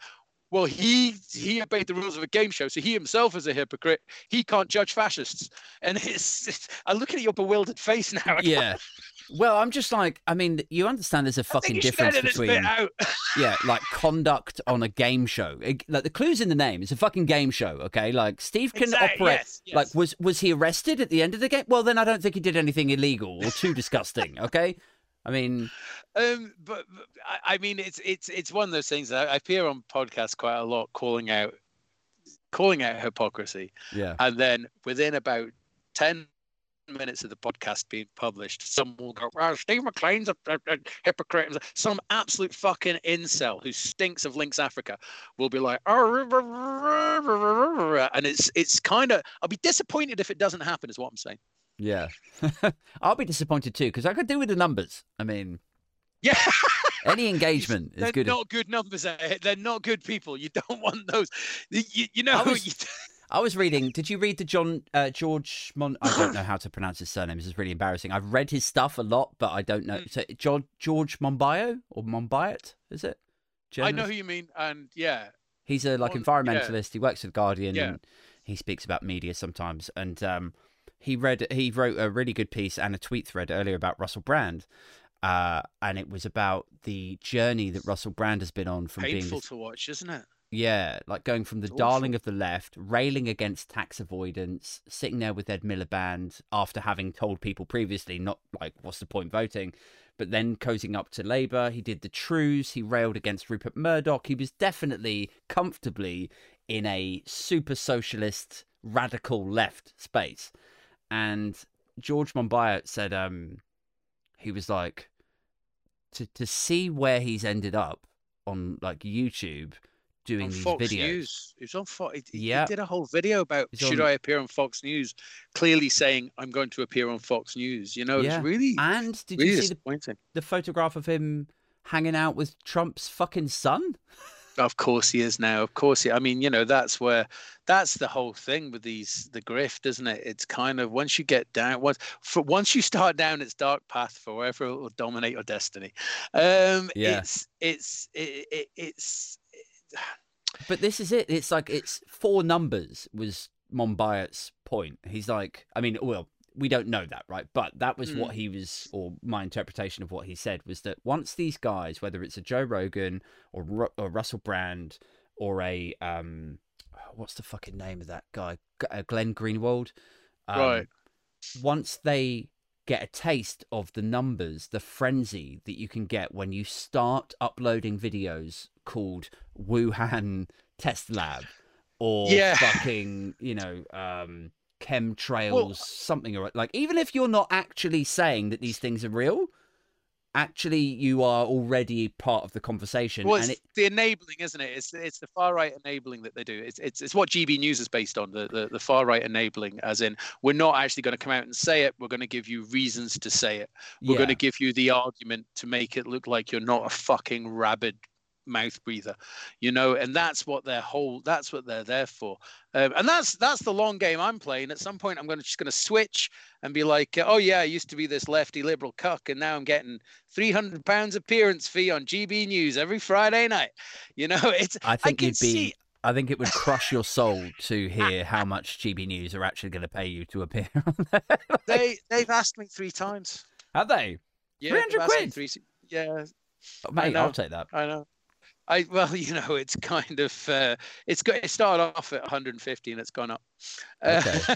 Well, he he obeyed the rules of a game show, so he himself is a hypocrite. He can't judge fascists, and (laughs) it's, it's I'm looking at your bewildered face now. (laughs) yeah. Well, I'm just like, I mean, you understand there's a fucking difference between (laughs) yeah, like conduct on a game show. It- like the clues in the name. It's a fucking game show, okay? Like Steve can Exact- operate. yes, yes. Like was was he arrested at the end of the game? Well, then I don't think he did anything illegal or too disgusting. Okay, I mean, Um, but, but I, mean, it's it's it's one of those things that I, appear on podcasts quite a lot, calling out, calling out hypocrisy, yeah, and then within about ten minutes of the podcast being published, someone will go, "Well, Steve McLean's a, a, a hypocrite." Some absolute fucking incel who stinks of Lynx Africa will be like, "Oh," and it's it's kind of. I'll be disappointed if it doesn't happen. Is what I'm saying. Yeah. (laughs) I'll be disappointed too because I could do with the numbers. I mean, Yeah. any (laughs) engagement is They're good. not good numbers. eh? They're not good people. You don't (laughs) want those. You, you know, I was- you- I was reading. Did you read the John uh, George Mon? I don't know how to pronounce his surname. This is really embarrassing. I've read his stuff a lot, but I don't know. Mm. So George George Monbiot or Monbiot is it? I know who you mean, and yeah, He's a like Mon- environmentalist. He works with Guardian Yeah. and he speaks about media sometimes. And um, he read he wrote a really good piece and a tweet thread earlier about Russell Brand. Uh, and it was about the journey that Russell Brand has been on from being painful this to watch, isn't it? yeah, like going from the It's darling awful. of the left, railing against tax avoidance, sitting there with Ed Miliband after having told people previously not like what's the point voting, but then cozying up to Labour. He did the Trews. He railed against Rupert Murdoch. He was definitely comfortably in a super socialist radical left space. And George Monbiot said um he was like to to see where he's ended up on like YouTube doing On these Fox videos. News, he was on Fox. He, he did a whole video about He's should on- I appear on Fox News, clearly saying I'm going to appear on Fox News. You know, Yeah. it's really, And did really you see the, the photograph of him hanging out with Trump's fucking son? (laughs) Of course he is now. Of course he. I mean, you know, that's where that's the whole thing with these the grift, isn't it? It's kind of once you get down once for once you start down its dark path forever it will dominate your destiny. Um Yeah. it's it's it, it, it's But this is it. It's like it's four numbers was Monbiot's point. He's like, I mean, well, we don't know that, right? But that was Mm. what he was, or my interpretation of what he said was that once these guys, whether it's a Joe Rogan or, Ru- or Russell Brand or a um, what's the fucking name of that guy, G- uh, Glenn Greenwald, um, Right. Once they get a taste of the numbers, the frenzy that you can get when you start uploading videos called Wuhan (laughs) Test Lab or Yeah. fucking, you know, um, chemtrails, Well- something or like. Even if you're not actually saying that these things are real, actually you are already part of the conversation. Well, and it's it, the enabling, isn't it? It's it's the far right enabling that they do. It's it's it's what GB News is based on. The the, the far right enabling, as in we're not actually going to come out and say it. We're going to give you reasons to say it. We're yeah, going to give you the argument to make it look like you're not a fucking rabid mouth breather, you know. And that's what their whole. That's what they're there for. Um, and that's that's the long game I'm playing. At some point, I'm going to just going to switch and be like, oh yeah, I used to be this lefty liberal cuck, and now I'm getting 300 pounds appearance fee on GB News every Friday night. You know, (laughs) it's I think can you'd be. see- I think it would crush your soul to hear how much GB News are actually going to pay you to appear on there. (laughs) they they've asked me three times. Have they? Yeah, 300 they've asked me quid? Three, yeah, Oh, mate. I'll take that. I know. I (laughs) well, you know, it's kind of uh, it's got it started off at 150 and it's gone up. Uh, Okay.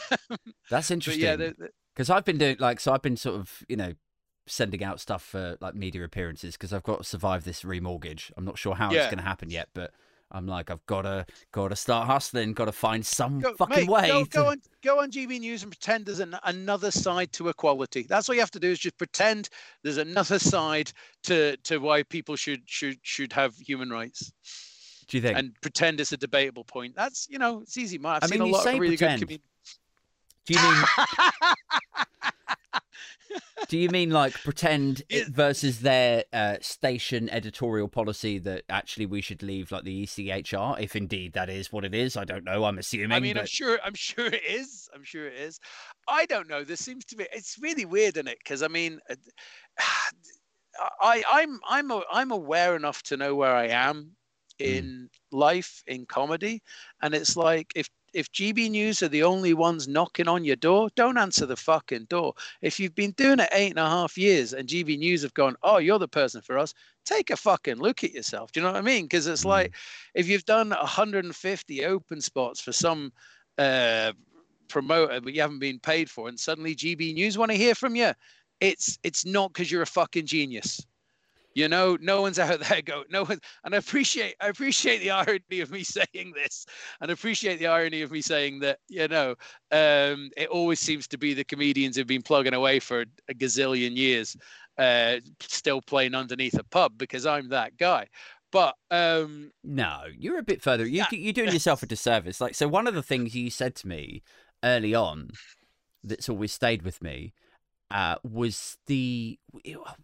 (laughs) That's interesting. yeah, because I've been doing like so I've been sort of you know sending out stuff for like media appearances because I've got to survive this remortgage. I'm not sure how it's going to happen yet, but I'm like I've got to got to start hustling, got to find some go, fucking mate, way. Go, to... go on, go on GB News and pretend there's an, another side to equality. That's all you have to do is just pretend there's another side to to why people should should should have human rights, Do you think? and pretend it's a debatable point. That's you know, it's easy. I've I seen mean, a you lot of really pretend. good comedians. Do you mean (laughs) do you mean like pretend (laughs) Yeah. versus their uh, station editorial policy that actually we should leave like the ECHR if indeed that is what it is? I don't know. I'm assuming. I mean, I'm sure. I'm sure it is. I'm sure it is. I don't know. There seems to be. It's really weird, isn't it? Because I mean, uh, (sighs) I I'm I'm a, I'm aware enough to know where I am in life in comedy, and it's like if if GB News are the only ones knocking on your door, don't answer the fucking door. If you've been doing it eight and a half years and GB News have gone, oh, you're the person for us, take a fucking look at yourself. Do you know what I mean? Because it's Mm. like if you've done 150 open spots for some uh, promoter, but you haven't been paid for, and suddenly GB News want to hear from you, it's it's not because you're a fucking genius. You know, no one's out there (laughs) go no one, and I appreciate I appreciate the irony of me (laughs) saying this, and appreciate the irony of me saying that you know um, it always seems to be the comedians who've been plugging away for a gazillion years, uh, still playing underneath a pub because I'm that guy. But um, No, you're a bit further. You. You're doing (laughs) yourself a disservice. Like, so one of the things you said to me early on that's always stayed with me uh, was the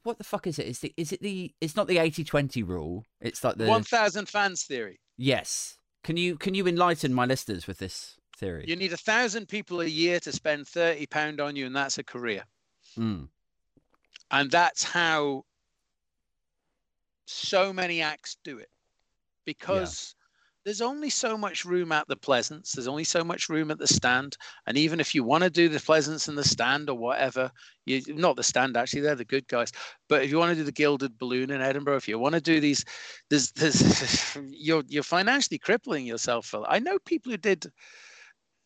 what the fuck is it? Is the is it the? It's not the 80-20 rule. It's like the 1,000 fans theory. yes. Can you can you enlighten my listeners with this theory? You need a thousand people a year to spend thirty pound on you, and that's a career. Mm, And that's how so many acts do it. Because there's only so much room at the Pleasance. There's only so much room at the stand. And even if you want to do the Pleasance and the stand or whatever, you not the stand actually, they're the good guys. But if you want to do the Gilded Balloon in Edinburgh, if you want to do these, there's there's (laughs) you're you're financially crippling yourself. For I know people who did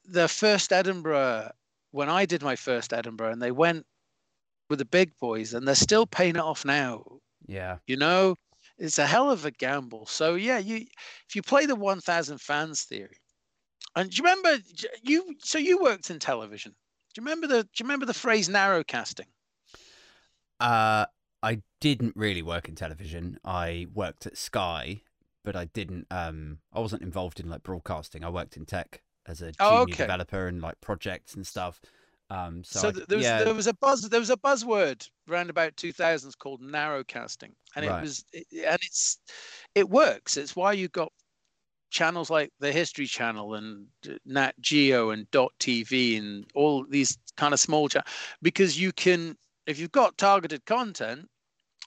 the first Edinburgh when I did my first Edinburgh, and they went with the big boys, and they're still paying it off now. yeah. You know, it's a hell of a gamble. So yeah, you if you play the 1,000 fans theory, and do you remember you? So you worked in television. Do you remember the? Do you remember the phrase narrowcasting? Uh, I didn't really work in television. I worked at Sky, but I didn't. Um, I wasn't involved in like broadcasting. I worked in tech as a junior Oh, okay. developer and like projects and stuff. Um, so, So, I- there was yeah, there was a buzz there was a buzzword around about 2000s called narrowcasting, and Right. it was it, and it's it works. It's why you got channels like the History Channel and uh, Nat Geo and Dot TV and all these kind of small channels because you can if you've got targeted content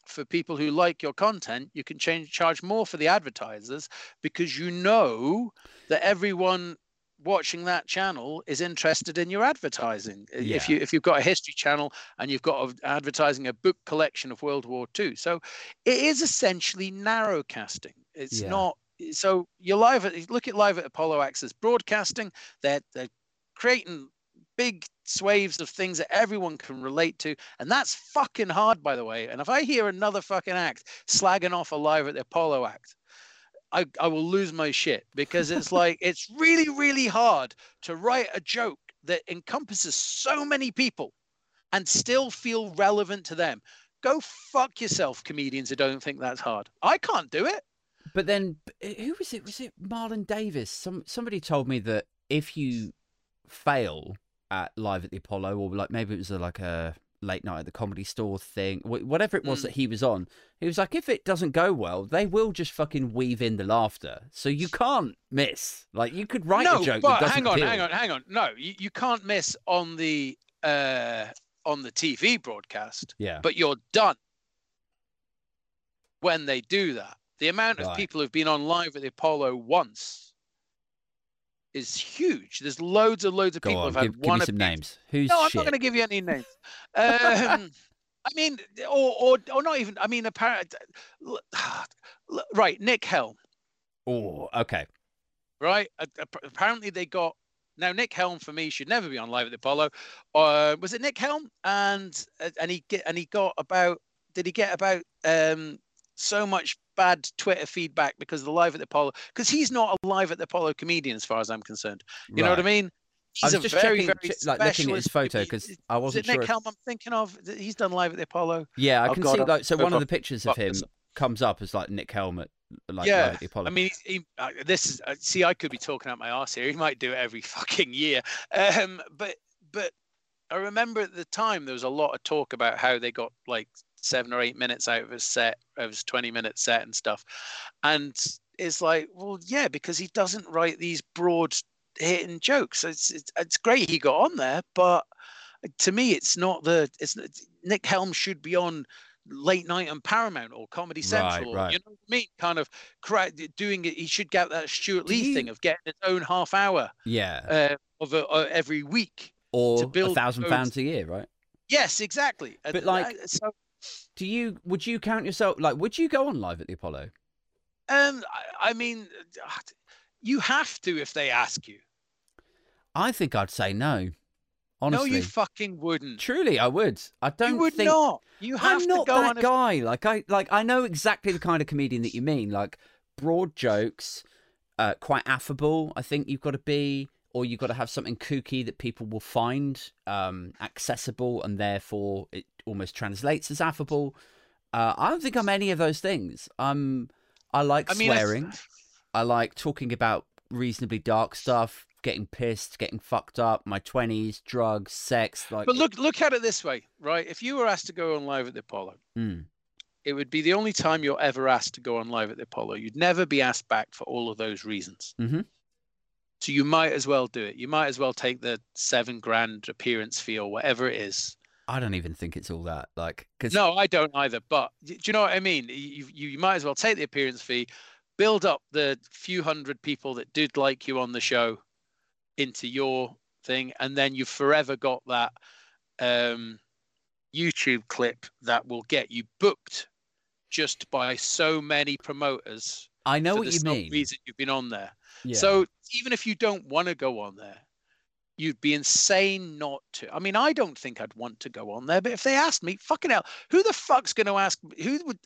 for people who like your content, you can change charge more for the advertisers because you know that everyone watching that channel is interested in your advertising. Yeah. If you if you've got a history channel and you've got a, advertising a book collection of World War II, so it is essentially narrowcasting. It's Yeah. not so you're live at look at live at Apollo Access broadcasting. They're they're creating big swaves of things that everyone can relate to, and that's fucking hard, by the way. And if I hear another fucking act slagging off a live at the Apollo act, I, I will lose my shit because it's like it's really really hard to write a joke that encompasses so many people and still feel relevant to them. Go fuck yourself, comedians who don't think that's hard. I can't do it. But then, who was it? Was it Marlon Davis? Some somebody told me that if you fail at live at the Apollo, or like maybe it was like a late night at the comedy store thing, whatever it was Mm. that he was on, he was like, if it doesn't go well, they will just fucking weave in the laughter, so you can't miss. Like you could write no, a joke. but that doesn't hang on, hang on, hang on. No, you, you can't miss on the uh on the TV broadcast, Yeah, but you're done when they do that. The amount of Right. people who've been on live at the Apollo once is huge. There's loads and loads of go people on, who've had give, give one me some names. Who's No, I'm shit? not going to give you any names. Um, (laughs) I mean, or, or or not even. I mean, apparently, (sighs) right? Nick Helm, Oh, okay. right? Apparently, they got now Nick Helm for me should never be on live at the Apollo. Uh, was it Nick Helm? And uh, and he get and he got about. Did he get about um so much bad Twitter feedback because of the live at the Apollo? Because he's not a live at the Apollo comedian, as far as I'm concerned. You know what I Right. mean? I was a just very, checking, very like looking at his photo because I wasn't Nick sure. if- Helm I'm thinking of? He's done live at the Apollo. Yeah, I Oh, can God, see I'll like so look one of the pictures of him comes up as like Nick Helmet, like Yeah, live at the Apollo. I mean, he, uh, this is uh, see, I could be talking out my ass here. He might do it every (laughs) fucking year. Um, but but I remember at the time there was a lot of talk about how they got like seven or eight minutes out of his set, of his twenty minute set and stuff, and it's like, well, yeah, because he doesn't write these broad hitting jokes. It's it's, it's great he got on there, but to me, it's not the it's Nick Helm should be on late night on Paramount or Comedy Central. or, right. You know what I mean? Kind of cra- doing it. He should get that Stewart Lee you- thing of getting his own half hour yeah, uh, of a, uh, every week. or a build thousand pounds a year, right? Yes, exactly. And But, like- that- so, Do you would you count yourself like would you go on live at the Apollo? um, I, I mean, you have to if they ask you. I think I'd say no. Honestly, No, you fucking wouldn't. truly, I would. I don't you would think not. You have I'm not to go that guy. Like I like I know exactly the kind of comedian that you mean. Like broad jokes, uh, quite affable. I think you've got to be, or you've got to have something kooky that people will find um, accessible, and therefore it almost translates as affable. Uh, I don't think I'm any of those things. I'm. I like I mean, I- swearing. I like talking about reasonably dark stuff, getting pissed, getting fucked up, my twenties, drugs, sex. Like, But look, look at it this way, right? If you were asked to go on live at the Apollo, Mm. it would be the only time you're ever asked to go on live at the Apollo. You'd never be asked back for all of those reasons. Mhm. So you might as well do it. You might as well take the seven grand appearance fee or whatever it is. I don't even think it's all that. Like, because No, I don't either. But do you know what I mean? You, you you might as well take the appearance fee, build up the few hundred people that did like you on the show into your thing, and then you've forever got that um, YouTube clip that will get you booked just by so many promoters. I know what you mean. Reason you've been on there. Yeah. So even if you don't want to go on there, you'd be insane not to. I mean, I don't think I'd want to go on there, but if they asked me, fucking hell, who the fuck's going to ask? Who would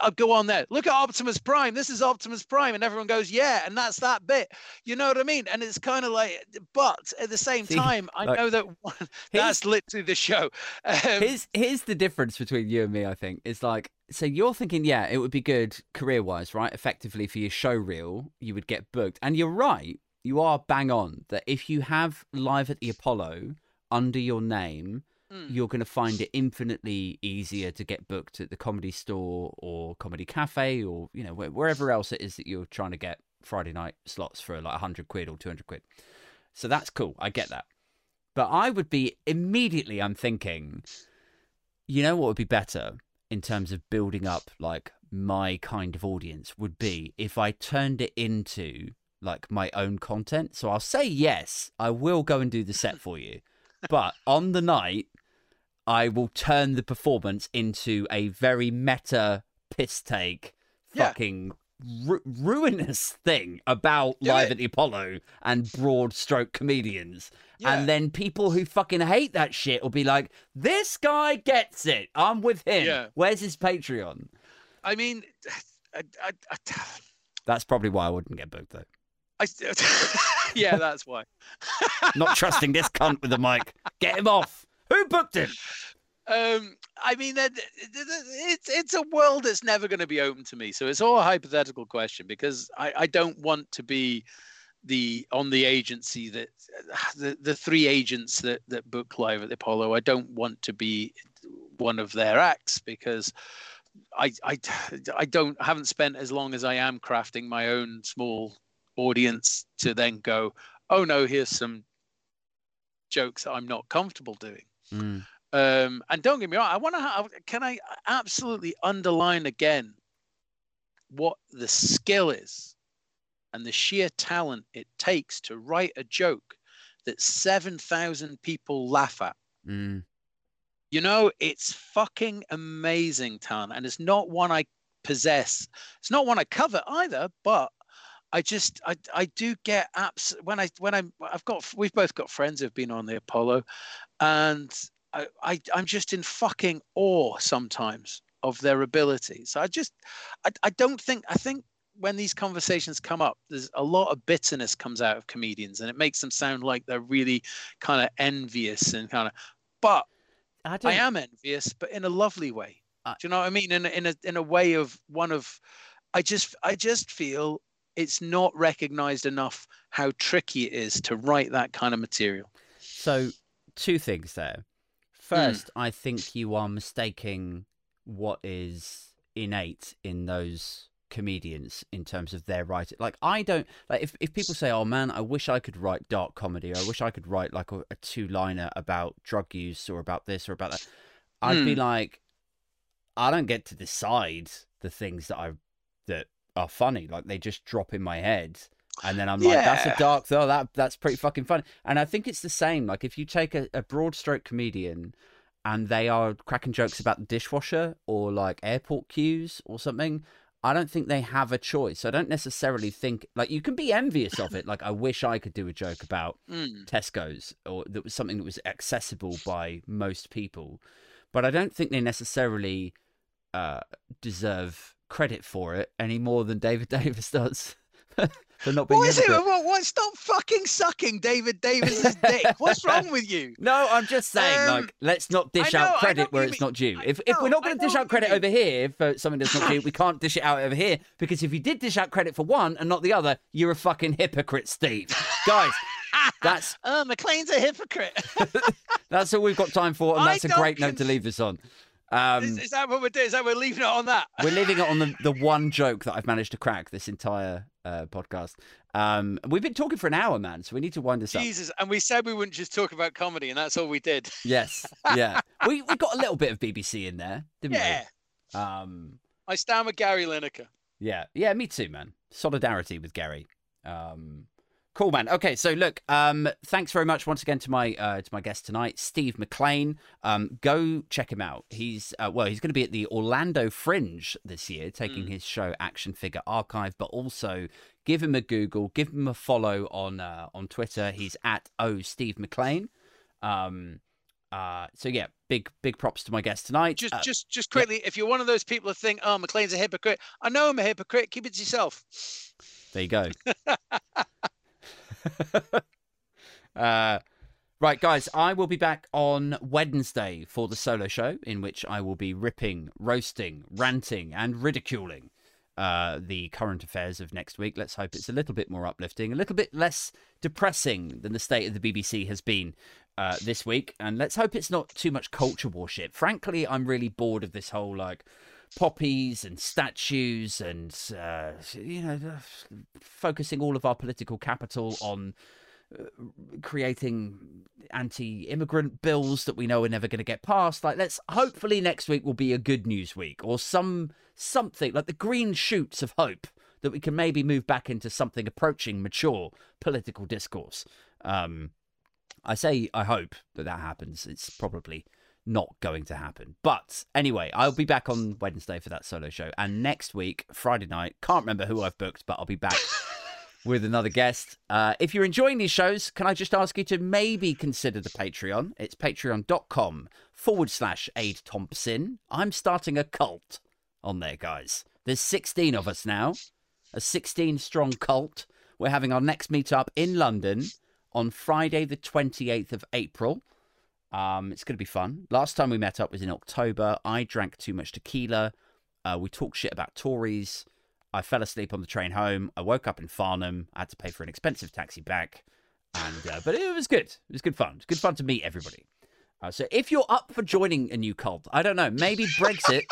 I'll go on there? Look at Optimus Prime. This is Optimus Prime, and everyone goes, yeah, and that's that bit. You know what I mean? And it's kind of like, but at the same See, time, I like, know that one, (laughs) that's literally the show. Um, here's here's the difference between you and me. I think is like, so you're thinking, yeah, it would be good career wise, right? Effectively for your show reel, you would get booked, and you're right. You are bang on that if you have live at the Apollo under your name, mm, you're going to find it infinitely easier to get booked at the comedy store or comedy cafe or you know wherever else it is that you're trying to get Friday night slots for like 100 quid or 200 quid. So that's cool. I get that. But I would be immediately I'm thinking you know what would be better in terms of building up like my kind of audience would be if I turned it into like my own content. So I'll say yes, I will go and do the set for you. But on the night, I will turn the performance into a very meta piss take Yeah. fucking ru- ruinous thing about live at the Apollo and broad stroke comedians. Yeah. And then people who fucking hate that shit will be like, this guy gets it. I'm with him. Where's his Patreon? I mean, (sighs) I, I, I, (sighs) That's probably why I wouldn't get booked, though. I, (laughs) yeah, that's why. (laughs) Not trusting this cunt with the mic. Get him off. Who booked him? Um, I mean, it's it's a world that's never going to be open to me. So it's all a hypothetical question because I, I don't want to be the on the agency that (sighs) the the three agents that that book live at the Apollo. I don't want to be one of their acts because I I (sighs) I don't haven't spent as long as I am crafting my own small audience to then go, oh no, here's some jokes I'm not comfortable doing. Mm. Um, and don't get me wrong, I want to. Ha- can I absolutely underline again what the skill is and the sheer talent it takes to write a joke that seven thousand people laugh at. Mm. You know, it's fucking amazing talent, and it's not one I possess. It's not one I cover either, but I just I I do get apps when I when I'm I've got we've both got friends who've been on the Apollo, and I, I I'm just in fucking awe sometimes of their ability. So I just I I don't think I think when these conversations come up, there's a lot of bitterness comes out of comedians, and it makes them sound like they're really kind of envious and kind of. But I. I am envious, but in a lovely way. I- Do you know what I mean? In a, in a in a way of one of, I just I just feel it's not recognized enough how tricky it is to write that kind of material. So, two things there. First, I think you are mistaking what is innate in those comedians in terms of their writing. Like, I don't like if if people say, "Oh man, I wish I could write dark comedy," or "I wish I could write like a, a two liner about drug use or about this or about that," I'd be Hmm. like, I don't get to decide the things that I that are funny. Like they just drop in my head. And then I'm like, that's a dark though. That that's pretty fucking funny. And I think it's the same. Like if you take a, a broad stroke comedian and they are cracking jokes about the dishwasher or like airport queues or something, I don't think they have a choice. I don't necessarily think like you can be envious of it. Like I wish I could do a joke about (laughs) Mm. Tesco's or that was something that was accessible by most people. But I don't think they necessarily uh, deserve credit for it any more than David (laughs) Davis does for not being What is it? What, what? Stop fucking sucking David Davis's dick. What's (laughs) wrong with you? No, I'm just saying, Um, like, let's not dish know- out credit where it's mean. not due. If if we're not going to dish out credit over here for something that's not due, we can't dish it out over here because if you did dish out credit for one and not the other, you're a fucking hypocrite, Steve. Guys, (laughs) that's Oh, McLean's a hypocrite. that's all we've got time for, and that's a great note to leave this on. Um, is, is that what we're doing? Is that we're leaving it on that? we're leaving it on the, the (laughs) one joke that I've managed to crack this entire uh, podcast. Um, we've been talking for an hour, man, so we need to wind this up. Jesus, and we said we wouldn't just talk about comedy, and that's all we did. (laughs) Yes, yeah. we we got a little bit of BBC in there, didn't Yeah, we? Yeah. Um, I stand with Gary Lineker. yeah, yeah. Me too, man. Solidarity with Gary. Um, cool, man. Okay, so look, um, thanks very much once again to my uh, to my guest tonight, Steve McLean. Um, go check him out. He's uh, well, he's going to be at the Orlando Fringe this year, taking Mm. his show Action Figure Archive, but also give him a Google, give him a follow on uh, on Twitter. He's at O Steve McLean. Um, uh, so yeah, big big props to my guest tonight. Just, Uh, just, just quickly, if you're one of those people who think, "Oh, McLean's a hypocrite," I know I'm a hypocrite. Keep it to yourself. There you go. (laughs) (laughs) uh, right, guys, I will be back on Wednesday for the solo show, in which I will be ripping, roasting, ranting, and ridiculing uh, the current affairs of next week. Let's hope it's a little bit more uplifting, a little bit less depressing than the state of the BBC has been uh, this week. And let's hope it's not too much culture warship. Frankly, I'm really bored of this whole like poppies and statues and uh, you know focusing all of our political capital on uh, creating anti-immigrant bills that we know are never going to get passed. Like, let's hopefully next week will be a good news week or some something like the green shoots of hope that we can maybe move back into something approaching mature political discourse. Um, I say I hope that that happens. It's probably not going to happen. But anyway, I'll be back on Wednesday for that solo show. And next week, Friday night, can't remember who I've booked, but I'll be back (laughs) with another guest. Uh, if you're enjoying these shows, can I just ask you to maybe consider the Patreon? It's patreon.com forward slash Aid Thompson. I'm starting a cult on there, guys. There's 16 of us now, a 16 strong cult. We're having our next meetup in London on Friday, the 28th of April. Um, it's going to be fun. Last time we met up was in October. I drank too much tequila. Uh, we talked shit about Tories. I fell asleep on the train home. I woke up in Farnham. I had to pay for an expensive taxi back. And uh, but it was good. It was good fun. Good fun to meet everybody. Uh, so if you're up for joining a new cult, I don't know. Maybe Brexit.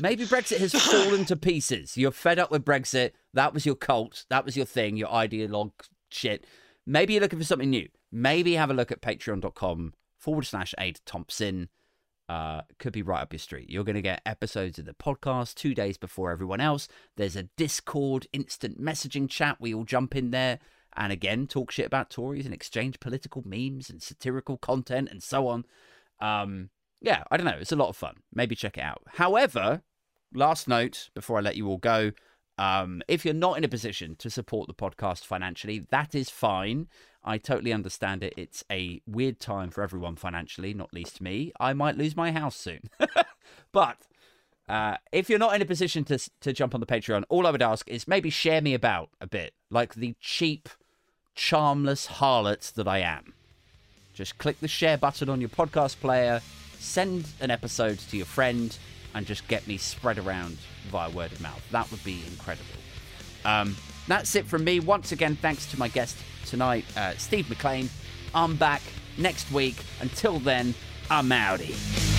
maybe Brexit has fallen to pieces. You're fed up with Brexit. That was your cult. That was your thing. Your ideologue shit. Maybe you're looking for something new. Maybe have a look at patreon.com forward slash Aid Thompson. Uh, could be right up your street. You're going to get episodes of the podcast two days before everyone else. There's a Discord instant messaging chat. We all jump in there and again talk shit about Tories and exchange political memes and satirical content and so on. Um, yeah, I don't know. It's a lot of fun. Maybe check it out. However, last note before I let you all go. Um, if you're not in a position to support the podcast financially, that is fine. I totally understand it. It's a weird time for everyone financially, not least me. I might lose my house soon. (laughs) but uh, if you're not in a position to, to jump on the Patreon, all I would ask is maybe share me about a bit, like the cheap, charmless harlot that I am. Just click the share button on your podcast player, send an episode to your friend, and just get me spread around via word of mouth. That would be incredible. Um, that's it from me. Once again, thanks to my guest tonight, uh, Steve McLean. I'm back next week. Until then, I'm outie.